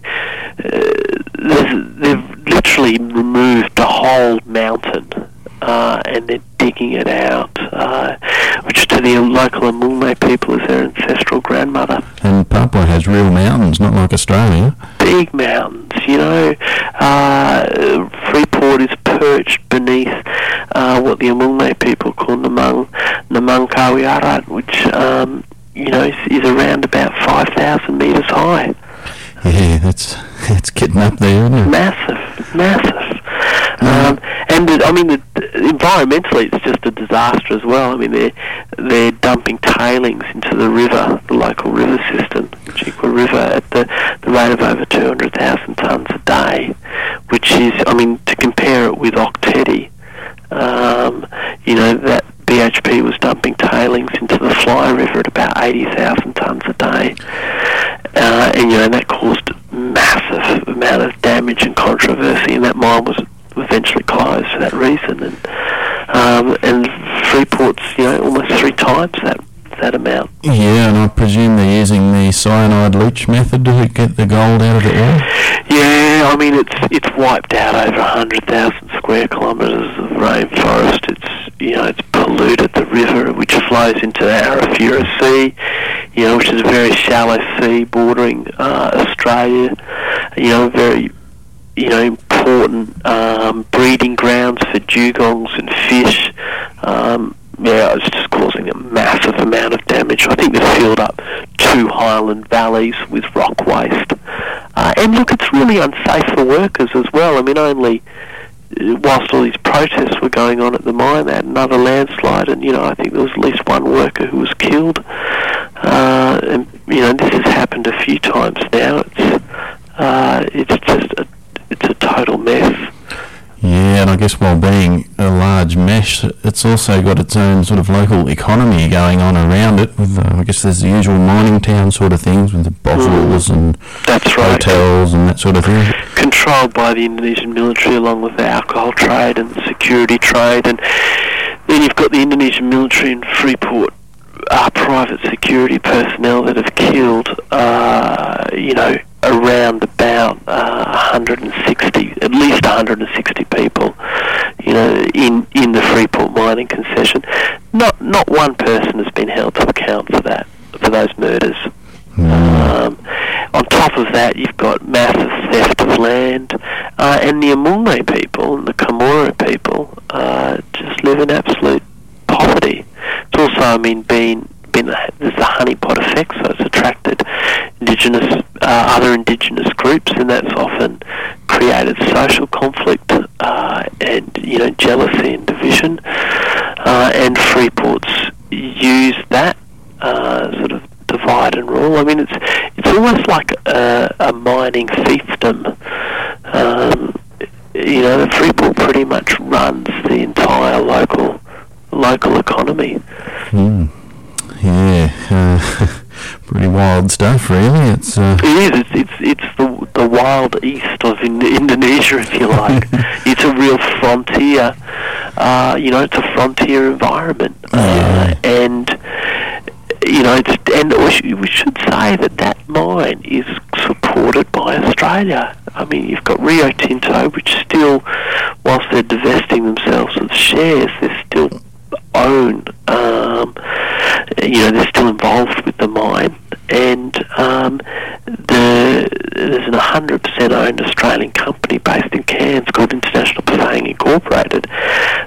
uh, they've literally removed the whole mountain, uh, and they're digging it out, uh, which to the local Amungme people is their ancestral grandmother. and Papua has real mountains, not like Australia. Big mountains, you know. Uh, Freeport is perched beneath uh, what the Amungme people call Namang Namang Kawiarat, which um, you know is, is around about five thousand meters high. Yeah, that's it's getting up there, isn't it? Massive, massive. Um, and the, I mean, the, environmentally, it's just a disaster as well. I mean, they're they're dumping tailings into the river, the local river system, Chikwa River, at the, the rate of over 200,000 tonnes a day, which is, I mean, to compare it with Ok Tedi, um, you know, that BHP was dumping tailings into the Fly River at about 80,000 tonnes a day. Uh, and, you know, that caused massive amount of damage and controversy, and that mine was eventually closed for that reason. And, um, and Freeport's, you know, almost three times that, that amount. Yeah, and I presume they're using the cyanide leach method to get the gold out of the ore. Yeah, I mean it's it's wiped out over hundred thousand square kilometres of rainforest. It's you know it's polluted the river which flows into the Arafura Sea, you know which is a very shallow sea bordering uh, Australia. You know very you know important um, breeding grounds for dugongs and fish. Um, yeah, it's just causing a massive amount of damage. I think they've filled up two highland valleys with rock waste. Uh, and look, it's really unsafe for workers as well. I mean, only uh, whilst all these protests were going on at the mine, they had another landslide, and you know, I think there was at least one worker who was killed. Uh, and you know, this has happened a few times now. It's uh, it's just a, it's a total mess. Yeah, and I guess while being a large mesh, it's also got its own sort of local economy going on around it. With uh, I guess there's the usual mining town sort of things with the bottles and That's right. hotels and that sort of thing. controlled by the Indonesian military along with the alcohol trade and the security trade and then you've got the Indonesian military in Freeport uh, private security personnel that have killed, uh, you know, around about uh, 160, at least 160 people, you know, in, in the Freeport mining concession. Not not one person has been held to account for that, for those murders. Um, on top of that, you've got massive theft of land, uh, and the Amungme people and the Kamoro people uh, just live in absolute poverty. It's also, I mean, been been there's a honeypot effect, so it's attracted indigenous uh, other indigenous groups, and that's often created social conflict uh, and you know jealousy and division. Uh, and Freeport's use that uh, sort of divide and rule. I mean, it's it's almost like a, a mining fiefdom. Um, you know, the Freeport pretty much runs the entire local local economy. Mm. Yeah, uh, pretty wild stuff, really. It's uh... it is. It's it's it's the the wild east of in- Indonesia, if you like. it's a real frontier. Uh, you know, it's a frontier environment, Yeah. and you know, it's and we should, we should say that that mine is supported by Australia. I mean, you've got Rio Tinto, which still, whilst they're divesting themselves of shares, they still own. Um, you know, they're still involved with the mine, and um, the there's an 100% owned Australian company based in Cairns called International Purveying Incorporated.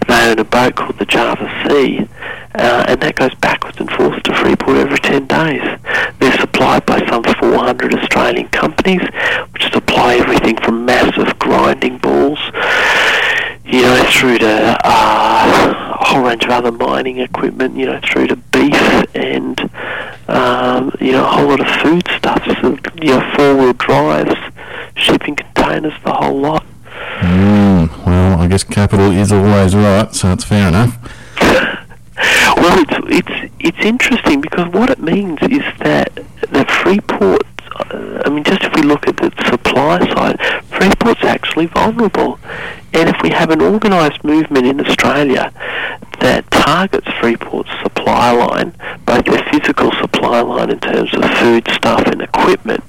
They own a boat called the Java Sea, uh, and that goes backwards and forwards to Freeport every 10 days. They're supplied by some 400 Australian companies, which supply everything from massive grinding balls, you know, through to uh, a whole range of other mining equipment, you know, through to beef and, um, you know, a whole lot of food stuff, so, you know, four-wheel drives, shipping containers, the whole lot. Mm, well, I guess capital is always right, so it's fair enough. Well, it's it's it's interesting because what it means is that the Freeport. Uh, I mean, just if we look at the supply side, Freeport's actually vulnerable, and if we have an organised movement in Australia that targets Freeport's supply line, both their physical supply line in terms of food, stuff, and equipment,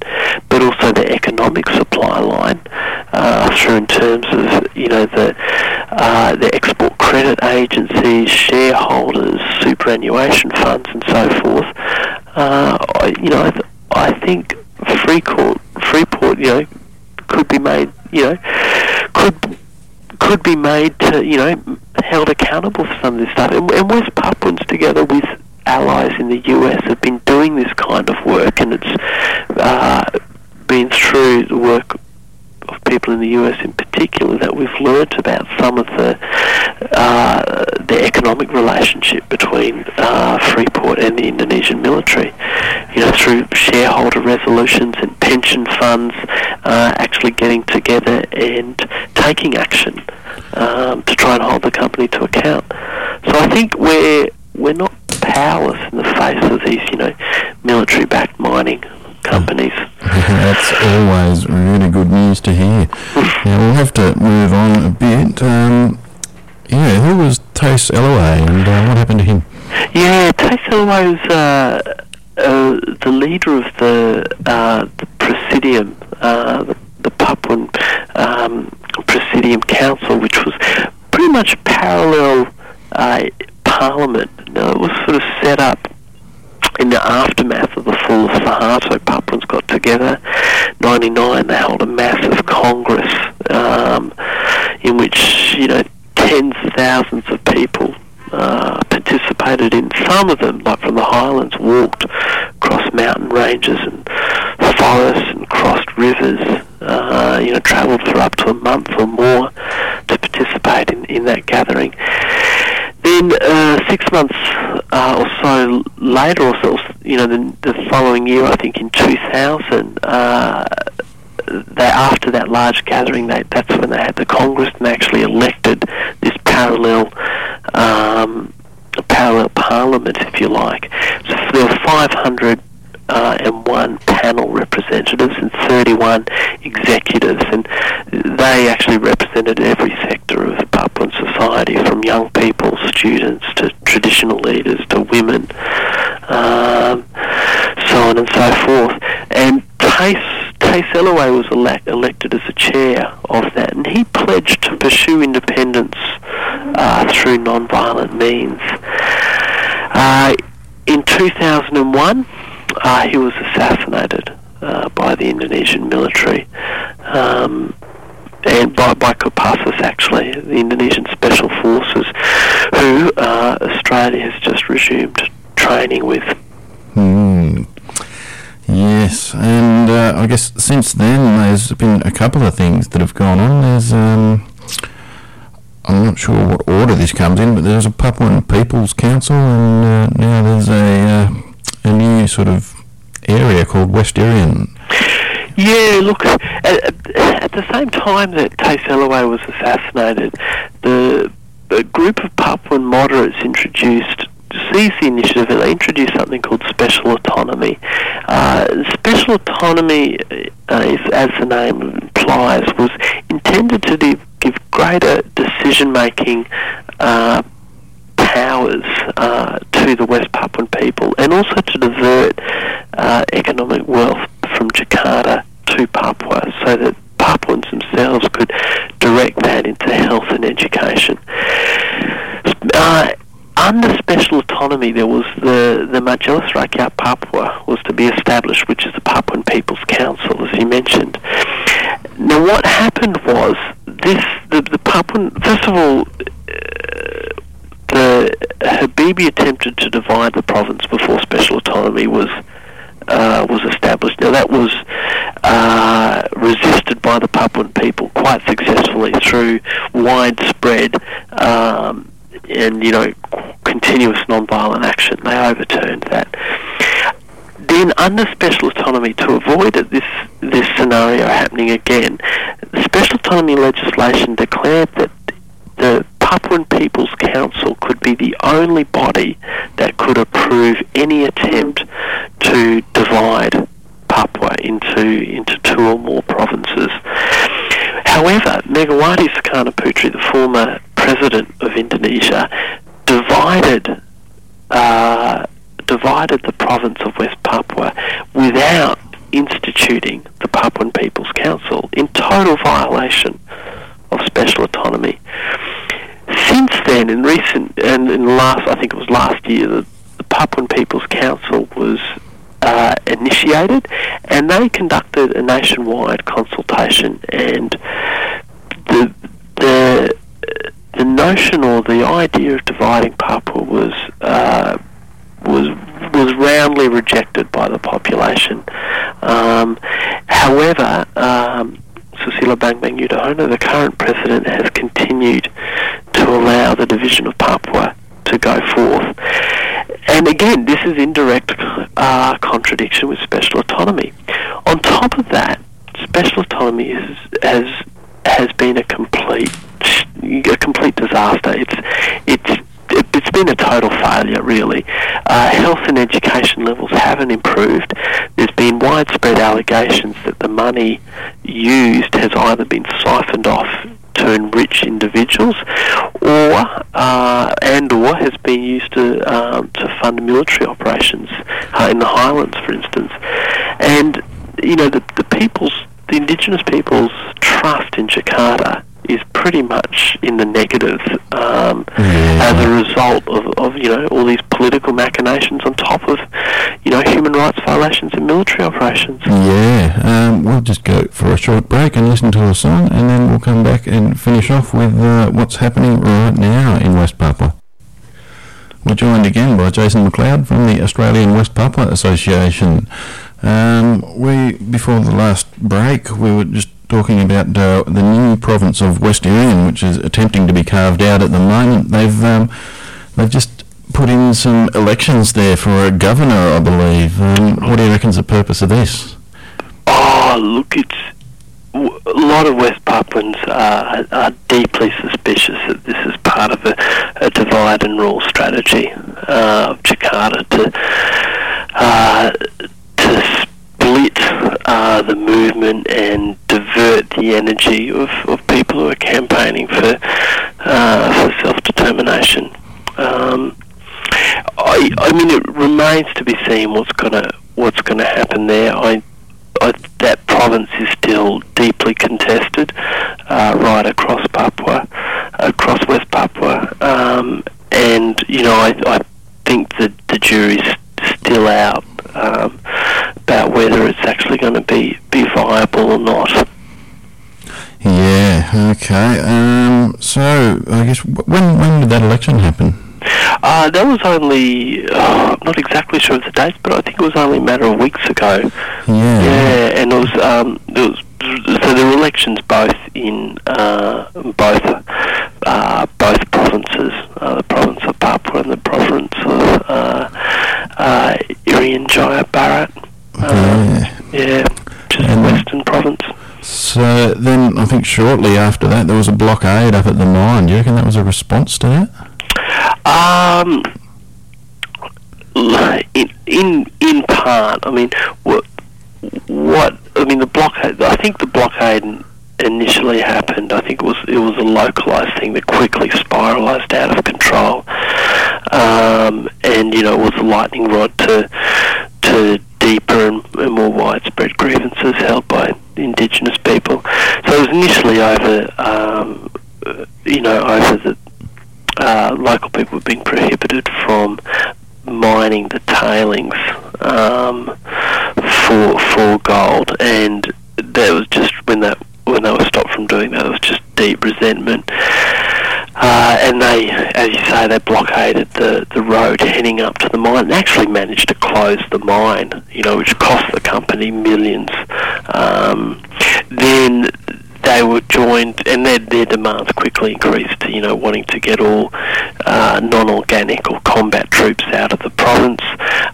but also the economic supply line uh, through in terms of you know the uh, the export credit agencies, shareholders, superannuation funds, and so forth. Uh, I, you know, I, th- I think Freeport, Freeport, you know, could be made, you know, could could be made to, you know, held accountable for some of this stuff. And, and West Papuans, together with allies in the US, have been doing this kind of work, and it's uh, been through the work people in the US in particular that we've learnt about some of the uh, the economic relationship between uh, Freeport and the Indonesian military. You know, through shareholder resolutions and pension funds uh, actually getting together and taking action um, to try and hold the company to account. So I think we're we're not powerless in the face of these, you know, military-backed mining companies. That's always really good news to hear. Now we'll have to move on a bit. Um, yeah, who was Theys Eluay and uh, what happened to him? Yeah, Theys Eluay was uh, uh, the leader of the, uh, the Presidium, uh, the, the Papuan um, Presidium Council, which was pretty much parallel uh, parliament. Now, it was sort of set up in the aftermath of the fall of Suharto, Papuans got together. 99, they held a massive congress um, in which, you know, tens of thousands of people uh, participated in. Some of them, like from the highlands, walked across mountain ranges and forests and crossed rivers, uh, you know, travelled for up to a month or more to participate in, in that gathering. Then uh, six months uh, or so later, or so, you know, the, the following year, I think in 2000, uh, they after that large gathering, they, that's when they had the Congress and actually elected this parallel um, parallel parliament, if you like. So there were 500 uh, and one panel representatives and 31 executives, and they actually represented every sector of Papuan society, from young people, students, to traditional leaders, to women, um, so on and so forth. And Theys Theys Eluay was elect, elected as the chair of that, and he pledged to pursue independence uh, through non-violent means. Uh, in 2001, uh, he was assassinated uh, by the Indonesian military. Um, and by, by Kopassus actually, the Indonesian Special Forces, who uh, Australia has just resumed training with. Hmm. Yes, and uh, I guess since then there's been a couple of things that have gone on. There's, um, I'm not sure what order this comes in, but there's a Papuan People's Council, and uh, now there's a uh, a new sort of area called West Irian. Yeah, look, at, at the same time that Theys Eluay was assassinated, the a group of Papuan moderates introduced seized the initiative and they introduced something called special autonomy. Uh, special autonomy, uh, is, as the name implies, was intended to de- give greater decision-making uh, powers uh, to the West Papuan people and also to divert uh, economic wealth from Jakarta to Papua so that Papuans themselves could direct that into health and education. Uh, under special autonomy, there was the the Majelis Rakyat Papua was to be established, which is the Papuan People's Council, as you mentioned. Now, what happened was this: the the Papuan, first of all, uh, the Habibie attempted to divide the province before special autonomy was uh, was established. Now that was uh, resisted by the Papuan people quite successfully through widespread um, and you know continuous non-violent action. They overturned that. Then, under special autonomy, to avoid this this scenario happening again, the special autonomy legislation declared that the Papuan People's Council could be the only body that could approve any attempt to divide Papua into into two or more provinces. However, Megawati Sukarnoputri, the former president of Indonesia, divided uh, divided the province of West Papua without instituting the Papuan People's Council in total violation of special autonomy. Since then, in recent and in last, I think it was last year, the, the Papuan People's Council was uh, initiated, and they conducted a nationwide consultation, and the the the notion or the idea of dividing Papua was uh, was was roundly rejected by the population. Um, however, um, Susilo Bambang Yudhoyono, the current president, has continued allow the division of Papua to go forth. And again, this is indirect uh, contradiction with special autonomy. On top of that, special autonomy is, has has been a complete a complete disaster. It's it's it's been a total failure, really. Uh, health and education levels haven't improved. There's been widespread allegations that the money used has either been siphoned off to enrich individuals, or uh, and or has been used to um, to fund military operations uh, in the Highlands, for instance. And you know the the people's the indigenous people's trust in Jakarta is pretty much in the negative um, Yeah. as a result of, of you know all these political machinations on top of you know human rights violations and military operations. Yeah, um, we'll just go for a short break and listen to a song, and then we'll come back and finish off with uh, what's happening right now in West Papua. We're joined again by Jason McLeod from the Australian West Papua Association. Um, we before the last break, we were just talking about uh, the new province of West Irian, which is attempting to be carved out at the moment. They've um, they've just put in some elections there for a governor, I believe. Um, what do you reckon's the purpose of this? Oh, look, it's w- a lot of West Papuans are, are deeply suspicious that this is part of a, a divide and rule strategy uh, of Jakarta to uh, to split uh, the movement and divert the energy of, of people who are campaigning for uh, for self determination. Um, I, I mean, it remains to be seen what's gonna what's gonna happen there. I, I that province is still deeply contested, uh, right across Papua, across West Papua, um, and you know, I, I think that the jury's still out um, about whether it's actually going to be be viable or not. Yeah. Okay. Um, so I guess when when did that election happen? Uh, that was only, uh, I'm not exactly sure of the dates, but I think it was only a matter of weeks ago. Yeah. Yeah, and it was, um, it was so there were elections both in uh, both uh, both provinces, uh, the province of Papua and the province of uh, uh, Irian Jaya Barat. Uh, Yeah. yeah, just And- Western province. So then I think shortly after that there was a blockade up at the mine. Do you reckon that was a response to that? Um, in in in part, I mean, what what I mean, the blockade. I think the blockade initially happened. I think it was it was a localized thing that quickly spiralized out of control, um, and you know, it was a lightning rod to to deeper and, more widespread grievances held by Indigenous people. So it was initially over, um, uh, you know, over the uh, local people were being prohibited from mining the tailings um, for for gold, and that was just when that when they were stopped from doing that, it was just deep resentment. Uh, and they, as you say, they blockaded the, the road heading up to the mine and actually managed to close the mine, you know, which cost the company millions. Um, then they were joined, and their, their demands quickly increased you know, wanting to get all uh, non-organic or combat troops out of the province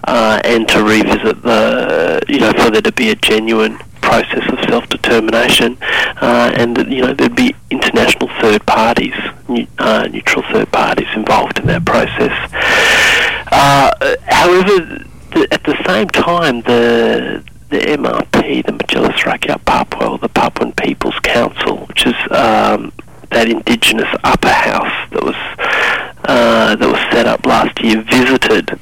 uh, and to revisit the, you know, for there to be a genuine process of self-determination, uh, and that you know there'd be international third parties, uh, neutral third parties involved in that process. Uh, however, the, at the same time, the the MRP, the Majelis Rakyat Papua, or the Papuan People's Council, which is um, that indigenous upper house that was uh, that was set up last year, visited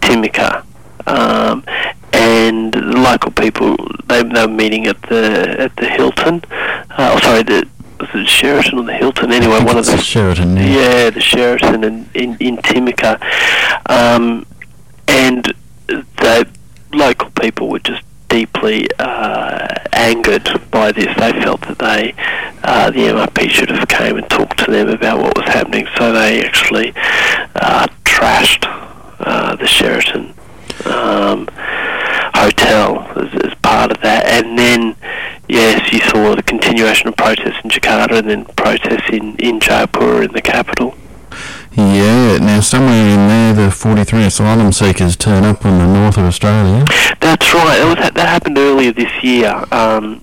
Timika. Um, and the local people they, they were meeting at the at the Hilton. Uh, oh, sorry, the was it Sheraton or the Hilton? Anyway, one of the Sheraton. Yeah. yeah, the Sheraton in in, in Timika, um, and the local people were just deeply uh, angered by this. They felt that they, uh, the MRP, should have came and talked to them about what was happening. So they actually uh, trashed uh, the Sheraton um, hotel as, as part of that, and then yes, you saw the continuation of protests in Jakarta and then protests in in Jayapura in the capital. Yeah. Now somewhere in there, the 43 asylum seekers turn up on the north of Australia. That's right. That was that happened earlier this year. Um,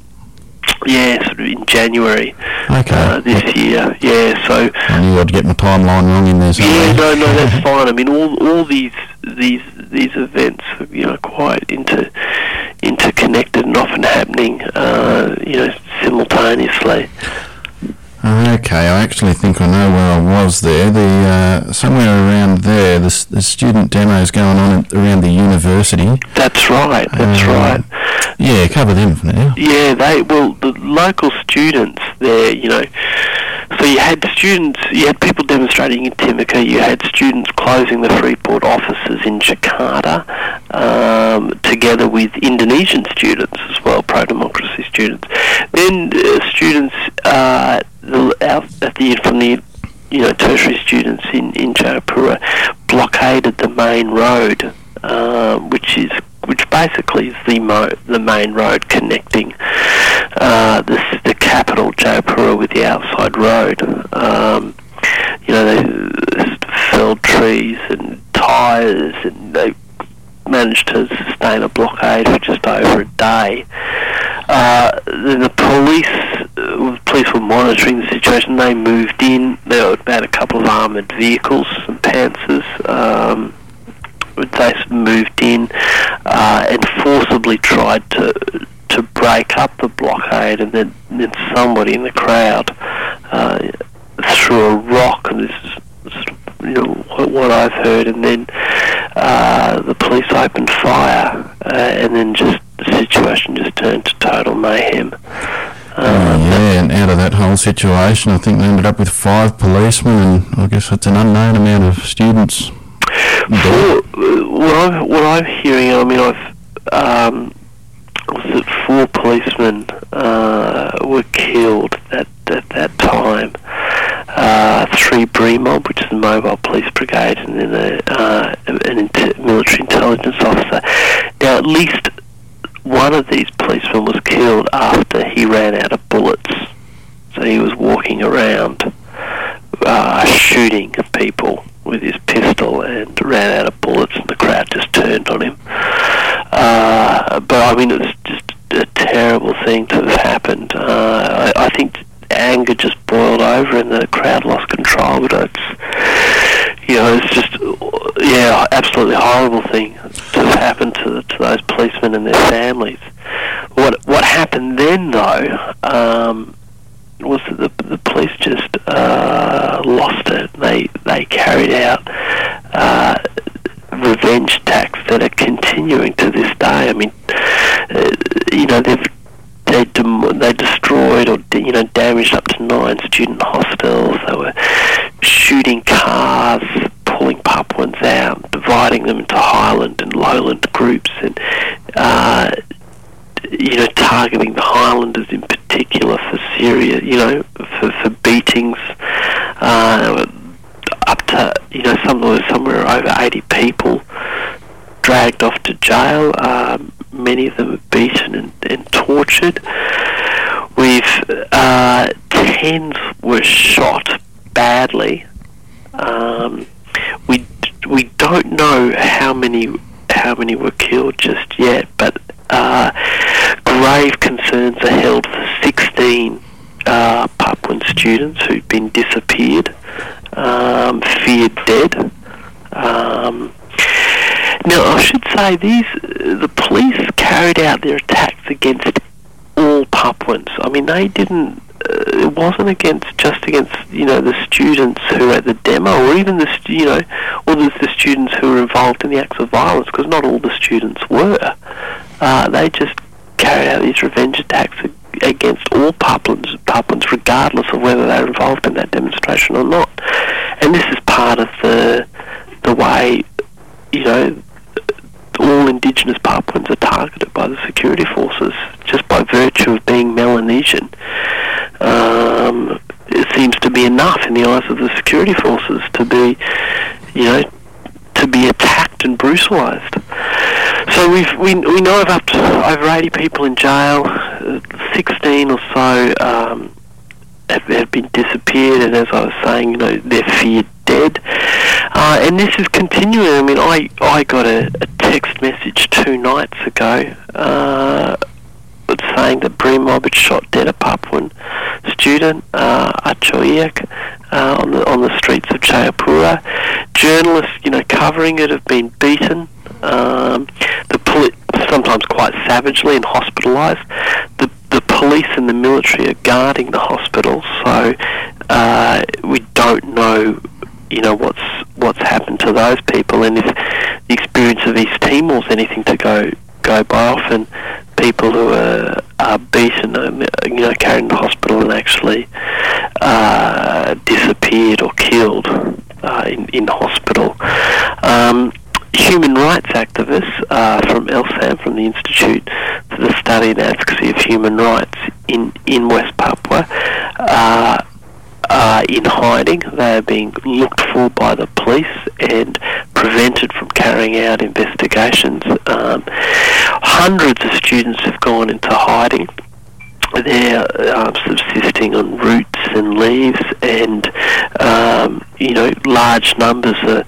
yeah, sort of in January Okay. uh, this year. Yeah, so I knew I'd get my timeline wrong in there somewhere. yeah, no, no, that's fine. I mean, all all these these these events, are, you know, quite inter interconnected and often happening, uh, you know, simultaneously. Okay, I actually think I know where I was there. The uh, somewhere around there, the, the student demos going on at, around the university. That's right. That's Uh, right. Yeah, cover them for now. Yeah, they well the local students there, you know. So you had students, you had people demonstrating in Timika, you had students closing the Freeport offices in Jakarta, um, together with Indonesian students as well, pro-democracy students. Then uh, students uh, the, at the from the you know tertiary students in in Jayapura blockaded the main road, uh, which is which basically is the mo- the main road connecting uh, the the capital Jayapura with the outside road. Um, you know, they felled trees and tyres, and they managed to sustain a blockade for just over a day. Uh, the police, uh, police were monitoring the situation. They moved in. There were about a couple of armoured vehicles, some panzers. Um, they moved in uh, and forcibly tried to to break up the blockade, and then, then somebody in the crowd uh, threw a rock, and this is sort of, you know what, I've heard, and then uh, the police opened fire, uh, and then just the situation just turned to total mayhem. Oh, yeah, and out of that whole situation, I think they ended up with five policemen, and I guess that's an unknown amount of students. For, what, I'm, what I'm hearing, I mean, I've um, was that four policemen uh, were killed at, at that time. Uh, three BRIMOB, which is the Mobile Police Brigade, and then a, uh, an inter- military intelligence officer. Now, at least one of these policemen was killed after he ran out of bullets. So he was walking around uh, shooting people with his pistol and ran out of bullets, and the crowd just turned on him. Uh, but I mean, it's just a terrible thing to have happened. Uh, I, I think anger just boiled over and the crowd lost control. But it's, you know, it's just, yeah, absolutely horrible thing to have happened to to those policemen and their families. What what happened then, though, um, was that the, the police just uh, lost it. They they carried out uh, revenge attacks that are continuing to this day. I mean, uh, you know, they've they dem- they destroyed or you know damaged up to nine student hostels. They were shooting cars, pulling Papuans out, dividing them into highland and lowland groups, and uh, you know targeting the Highlanders in particular for serious, you know, for, for beatings. Uh, up to you know somewhere somewhere over 80 people dragged off to jail. Um, many of them beaten and, and tortured. We've uh, tens were shot badly. Um, we we don't know how many how many were killed just yet, but uh, grave concerns are held for 16 uh, Papuan students who've been disappeared, um, feared dead. Um, now, I should say these the police carried out their attacks against all Papuans. I mean, they didn't. Uh, it wasn't against just against you know the students who were at the demo, or even the stu- you know, or the, the students who were involved in the acts of violence, because not all the students were. Uh, they just carried out these revenge attacks ag- against all Papuans, Papuans, regardless of whether they're involved in that demonstration or not. And this is part of the the way you know all indigenous Papuans are targeted by the security forces just by virtue of being Melanesian. Um, it seems to be enough in the eyes of the security forces to be, you know, to be attacked and brutalised. So we've, we we know of up to over 80 people in jail, uh, 16 or so um, have, have been disappeared, and as I was saying, you know, they're feared dead. Uh, and this is continuing. I mean, I, I got a, a text message two nights ago uh, saying that BRIMOB had shot dead a Papuan student, uh, uh, on the on the streets of Jayapura. Journalists, you know, covering it have been beaten. Um, the poli- sometimes quite savagely and hospitalised. The the police and the military are guarding the hospitals, so uh, we don't know, you know, what's what's happened to those people, and if the experience of East Timor is anything to go go by. Often, people who are, are beaten, are, you know, carried the hospital and actually uh, disappeared or killed uh, in in hospital. Um, human rights activists uh, from ELSHAM, from the Institute for the Study and Advocacy of Human Rights in, in West Papua, uh, are in hiding. They are being looked for by the police and prevented from carrying out investigations. Um, hundreds of students have gone into hiding. They're um, subsisting on roots and leaves, and um, you know, large numbers are,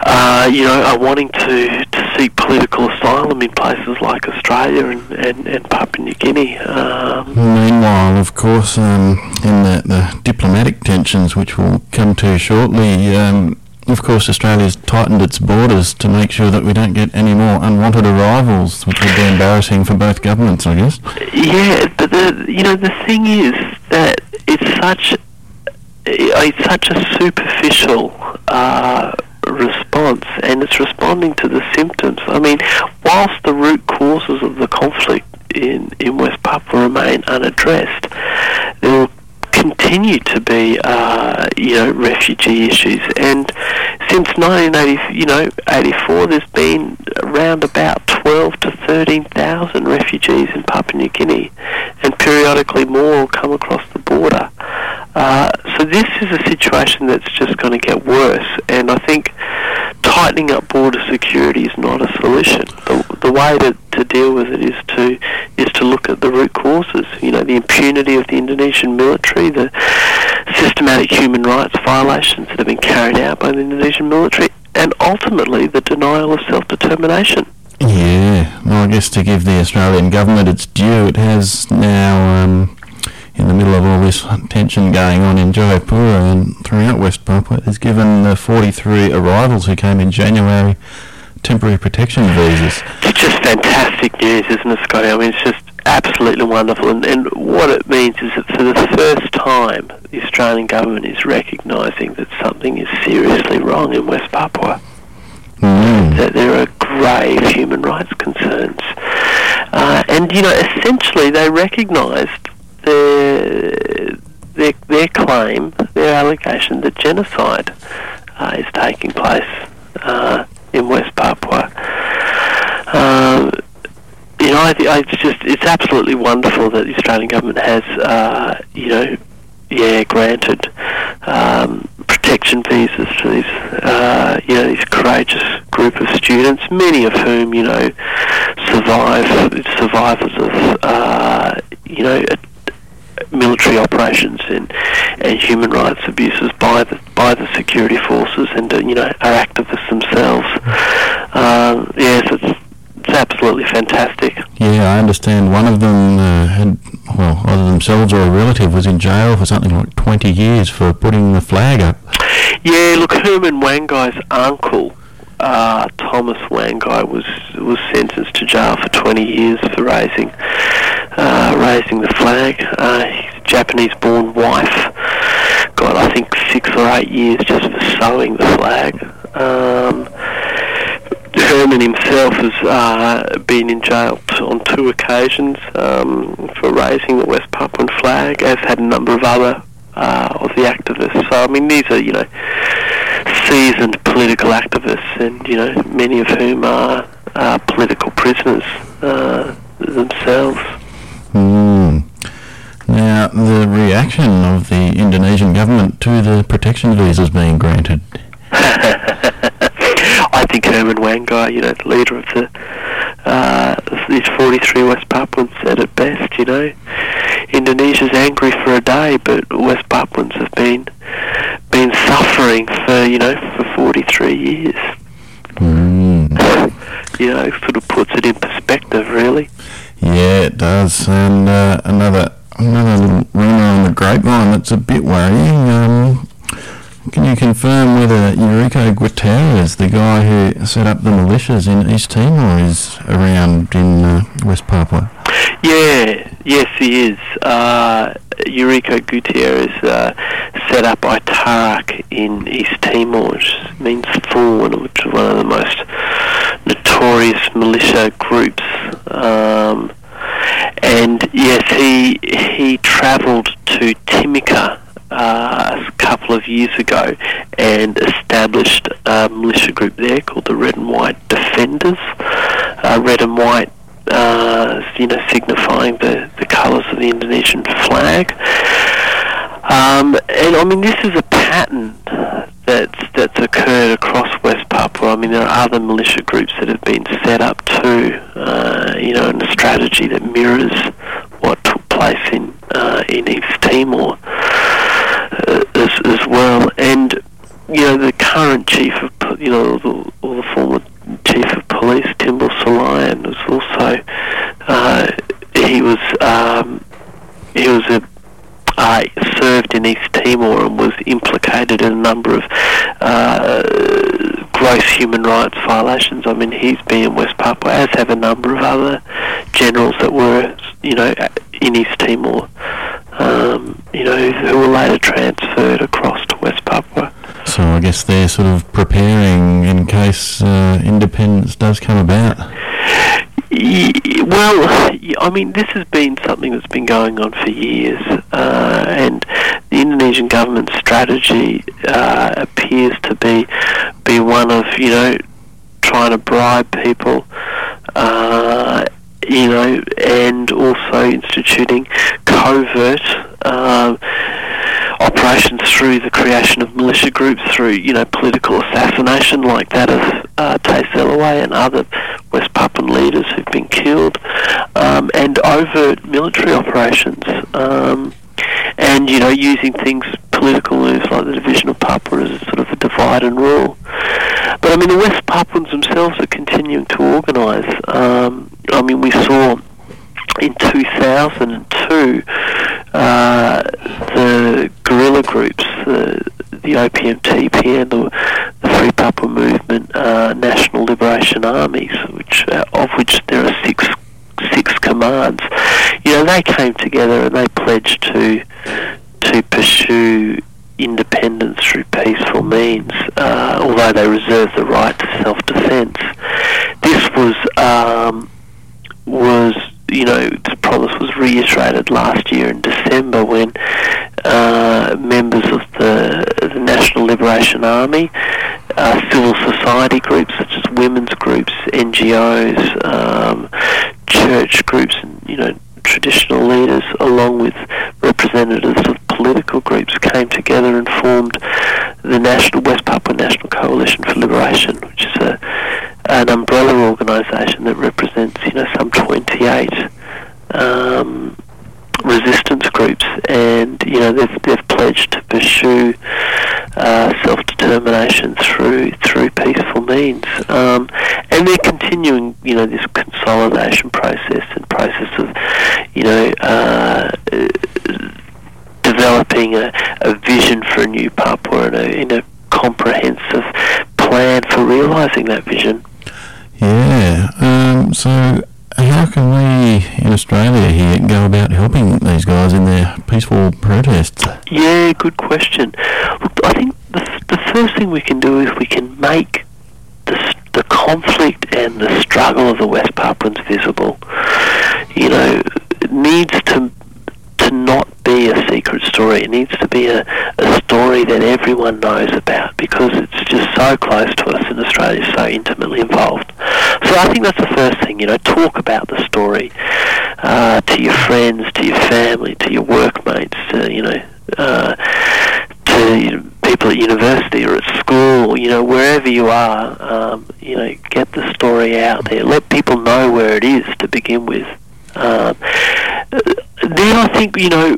uh, you know, are wanting to, to seek political asylum in places like Australia and, and, and Papua New Guinea. Um, Meanwhile, of course, um, in the, the diplomatic tensions, which we'll come to shortly, um, of course, Australia's tightened its borders to make sure that we don't get any more unwanted arrivals, which would be embarrassing for both governments, I guess. Yeah, but the you know the thing is that it's such it's such a superficial uh, response and it's responding to the symptoms. I mean, whilst the root causes of the conflict in, in West Papua remain unaddressed, there will continue to be, uh, you know, refugee issues. And since 1980, you know, 84, there's been around about 12 to 13,000 refugees in Papua New Guinea, and periodically more will come across the border. Uh, so this is a situation that's just going to get worse, and I think tightening up border security is not a solution. The, the way to, to deal with it is to is to look at the root causes. You know, the impunity of the Indonesian military, the systematic human rights violations that have been carried out by the Indonesian military, and ultimately the denial of self-determination. Yeah, well, I guess to give the Australian government its due, it has now, um, in the middle of all this tension going on in Jayapura and throughout West Papua, has given the 43 arrivals who came in January temporary protection visas. It's just fantastic news, isn't it, Scotty? I mean, it's just absolutely wonderful. And, and what it means is that for the first time, the Australian government is recognising that something is seriously wrong in West Papua. Mm. That there are grave human rights concerns. Uh, and, you know, essentially they recognised their, their, their claim, their allegation that genocide uh, is taking place uh, in West Papua. Um, you know, I, I just it's absolutely wonderful that the Australian government has, uh, you know, yeah, granted um, protection visas to these, uh, you know, these courageous group of students, many of whom, you know, survive survivors of, uh, you know, military operations and and human rights abuses by the by the security forces and uh, you know are activists themselves. Um, yes, it's it's absolutely fantastic. Yeah, I understand one of them uh, had, well, either themselves or a relative was in jail for something like 20 years for putting the flag up. Yeah, look, Herman Wainggai's uncle, uh, Thomas Wainggai, was was sentenced to jail for 20 years for raising uh, raising the flag. Uh, his Japanese-born wife got, I think, six or eight years just for sewing the flag. Um, Herman himself has uh, been in jail t- on two occasions um, for raising the West Papuan flag, as had a number of other uh, of the activists. So I mean, these are you know seasoned political activists, and you know many of whom are uh, political prisoners uh, themselves. Mm. Now, the reaction of the Indonesian government to the protection visas being granted. I think Herman Wainggai, you know, the leader of the uh, these 43 West Papuans, said it best. You know, Indonesia's angry for a day, but West Papuans have been been suffering for you know for 43 years. Mm. You know, sort of puts it in perspective, really. Yeah, it does. And uh, another another little rumour on the grapevine that's a bit worrying. Um, can you confirm whether Eurico Guterres, the guy who set up the militias in East Timor, is around in uh, West Papua? Yeah, yes, he is. Uh, Eurico Guterres uh, set up Aitarak in East Timor, which means thorn, which is one of the most notorious militia groups. Um, and yes, he he travelled to Timika uh, a couple of years ago and established a militia group there called the Red and White Defenders. Uh, red and white uh, you know, signifying the, the colours of the Indonesian flag. Um, and I mean, this is a pattern that's that's occurred across West Papua. I mean, there are other militia groups that have been set up too. Uh, you know, in a strategy that mirrors what took place in uh, in East Timor uh, as as well. And you know, the current chief of you know, the, or the former chief of police, Timbul Silaen, was also uh, he was um, he was a uh, served in East Timor and was implicated in a number of uh, gross human rights violations. I mean, he's been in West Papua, as have a number of other generals that were, you know, in East Timor, um, you know, who were later transferred across to West Papua. So I guess they're sort of preparing in case uh, independence does come about. Well, I mean, this has been something that's been going on for years, uh, and the Indonesian government's strategy uh, appears to be be one of you know trying to bribe people, uh, you know, and also instituting covert. Operations through the creation of militia groups, through you know political assassination like that of uh, Theys and other West Papuan leaders who've been killed, um, and overt military operations, um, and you know using things political moves like the division of Papua as a sort of a divide and rule. But I mean the West Papuans themselves are continuing to organise. Um, I mean we saw in 2002, uh, the guerrilla groups, the, the OPM TPN, the, the Free Papua Movement, uh, National Liberation Armies, which uh, of which there are six six commands. You know, they came together and they pledged to to pursue independence through peaceful means, uh, although they reserve the right to self-defence. This was um, was you know, the promise was reiterated last year in December when uh, members of the, the, National Liberation Army, uh, civil society groups such as women's groups, NGOs, um, church groups, and you know, traditional leaders, along with representatives of political groups, came together and formed the National Coalition for Liberation, which is a an umbrella organisation that represents, you know, some 28 um, resistance groups, and you know they've they've pledged to pursue uh, self-determination through through peaceful means, um, and they're continuing, you know, this consolidation process and process of, you know. Uh, developing a, a vision for a new Papua and a, in a comprehensive plan for realising that vision. Yeah. Um, so, how can we in Australia here go about helping these guys in their peaceful protests? Yeah, good question. Look, I think the, the first thing we can do is we can make the, the conflict and the struggle of the West Papuans visible. You know, it needs to to not be a secret story. It needs to be a, a story that everyone knows about because it's just so close to us in Australia, so intimately involved. So I think that's the first thing, you know, talk about the story uh, to your friends, to your family, to your workmates, to, you know, uh, to you know, people at university or at school, you know, wherever you are, um, you know, get the story out there. Let people know where it is to begin with. Um, then I think, you know,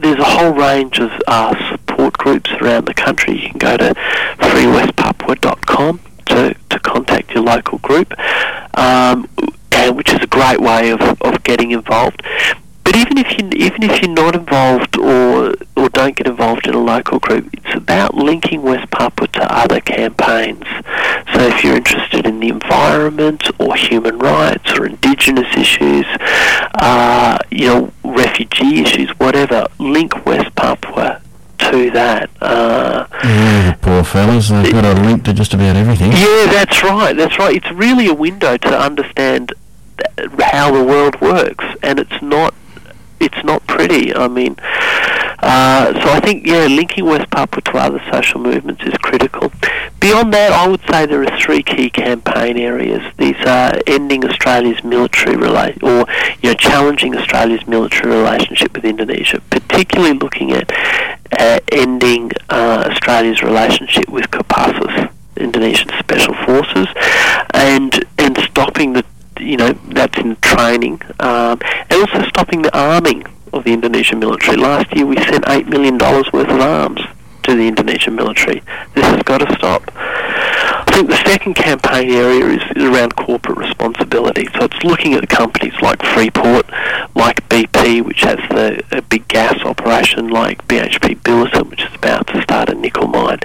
there's a whole range of uh, support groups around the country. You can go to freewestpapua.com to, to contact your local group, um, which is a great way of, of getting involved. But even if you even if you're not involved or or don't get involved in a local group, it's about linking West Papua to other campaigns. So if you're interested in the environment or human rights or indigenous issues, uh, you know, refugee issues, whatever, link West Papua to that. Uh, yeah, the poor fellas, they've got a link to just about everything. Yeah, that's right, that's right. It's really a window to understand how the world works, and it's not it's not pretty. I mean, uh, so I think yeah, linking West Papua to other social movements is critical. Beyond that, I would say there are three key campaign areas. These are ending Australia's military relate or you know challenging Australia's military relationship with Indonesia, particularly looking at uh, ending uh, Australia's relationship with Kopassus. Indonesian Special Forces, and and stopping the you know, that's in training, um, and also stopping the arming of the Indonesian military. Last year we sent $8 million worth of arms to the Indonesian military. This has got to stop. I think the second campaign area is, is around corporate responsibility. So it's looking at companies like Freeport, like BP, which has the, a big gas operation, like BHP Billiton, which is about to start a nickel mine.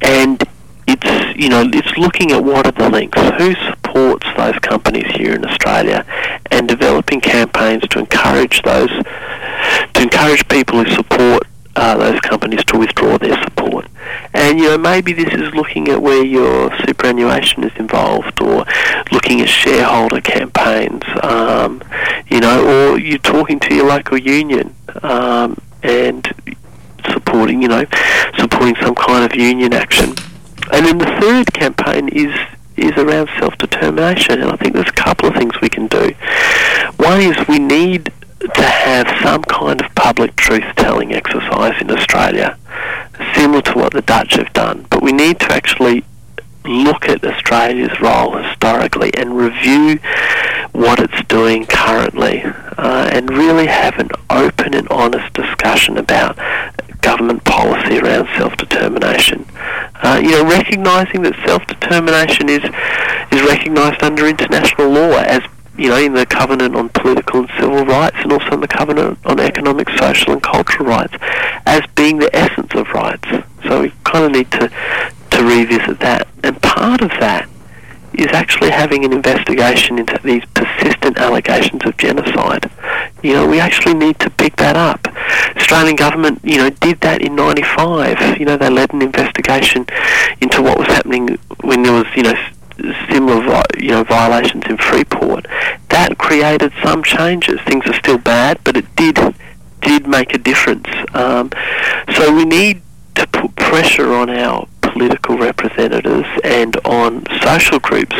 And it's you know it's looking at what are the links, who supports those companies here in Australia, and developing campaigns to encourage those to encourage people who support uh, those companies to withdraw their support. And you know maybe this is looking at where your superannuation is involved, or looking at shareholder campaigns, um, you know, or you're talking to your local union um, and supporting, you know, supporting some kind of union action. And then the third campaign is is around self-determination, and I think there's a couple of things we can do. One is we need to have some kind of public truth-telling exercise in Australia, similar to what the Dutch have done, but we need to actually look at Australia's role historically and review what it's doing currently uh, and really have an open and honest discussion about government policy around self-determination. Uh, you know, recognising that self-determination is is recognised under international law as you know, in the Covenant on Political and Civil Rights and also in the Covenant on Economic, Social and Cultural Rights as being the essence of rights. So we kind of need to, to revisit that. And part of that is actually having an investigation into these persistent allegations of genocide. You know, we actually need to pick that up. Australian government, you know, did that in 95. You know, they led an investigation into what was happening when there was, you know, similar, you know, violations in Freeport. That created some changes. Things are still bad, but it did did make a difference. Um, so we need to put pressure on our political representatives and on social groups,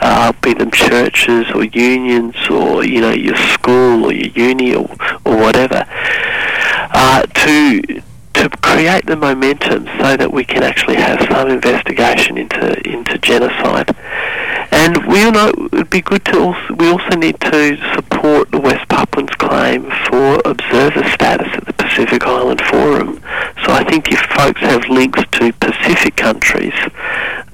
uh, be them churches or unions or you know your school or your uni or, or whatever, uh, to to create the momentum so that we can actually have some investigation into into genocide. And we all know it would be good to also we also need to support the West Papuans claim for observer status at the Pacific Island Forum. So I think if folks have links to Pacific countries,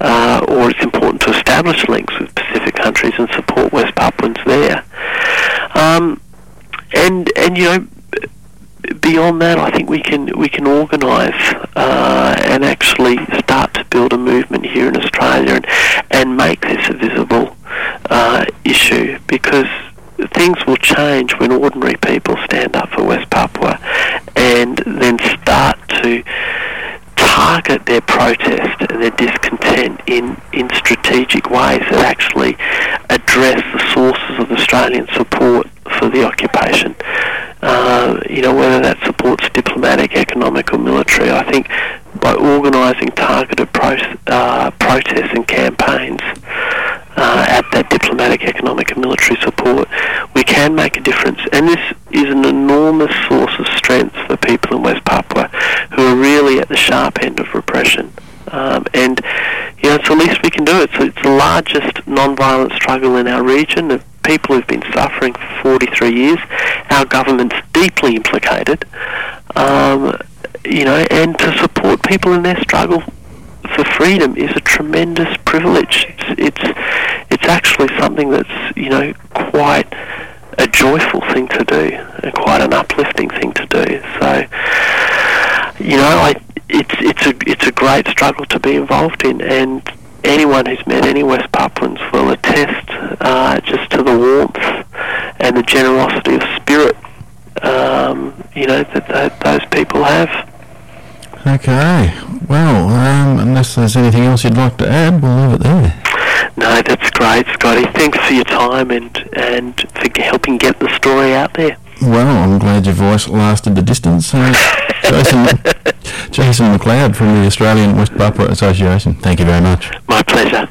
uh, or it's important to establish links with Pacific countries and support West Papuans there. Um, and and you know beyond that, I think we can we can organise uh, and actually start to build a movement here in Australia and and make this a visible uh, issue because things will change when ordinary people stand up for West Papua and then start to target their protest and their discontent in, in strategic ways that actually address the sources of Australian support for the occupation. Uh, you know, whether that supports diplomatic, economic or military, I think by organising targeted pro- uh, protests and campaigns uh, at that diplomatic, economic and military support, we can make a difference. And this is an enormous source of strength for people in West Papua who are really at the sharp end of repression. Um, and, you know, it's the least we can do. It's, it's the largest non-violent struggle in our region of people who've been suffering for 43 years. Our government's deeply implicated. Um, you know, and to support people in their struggle for freedom is a tremendous privilege. It's, it's it's actually something that's you know quite a joyful thing to do, and quite an uplifting thing to do. So you know, I, it's it's a it's a great struggle to be involved in, and anyone who's met any West Papuans will attest uh, just to the warmth and the generosity of spirit, um, you know, that, that those people have. Okay. Well, um, unless there's anything else you'd like to add, we'll leave it there. No, that's great, Scotty. Thanks for your time and, and for helping get the story out there. Well, I'm glad your voice lasted the distance. Uh, Jason, Jason MacLeod from the Australian West Papua Association, thank you very much. My pleasure.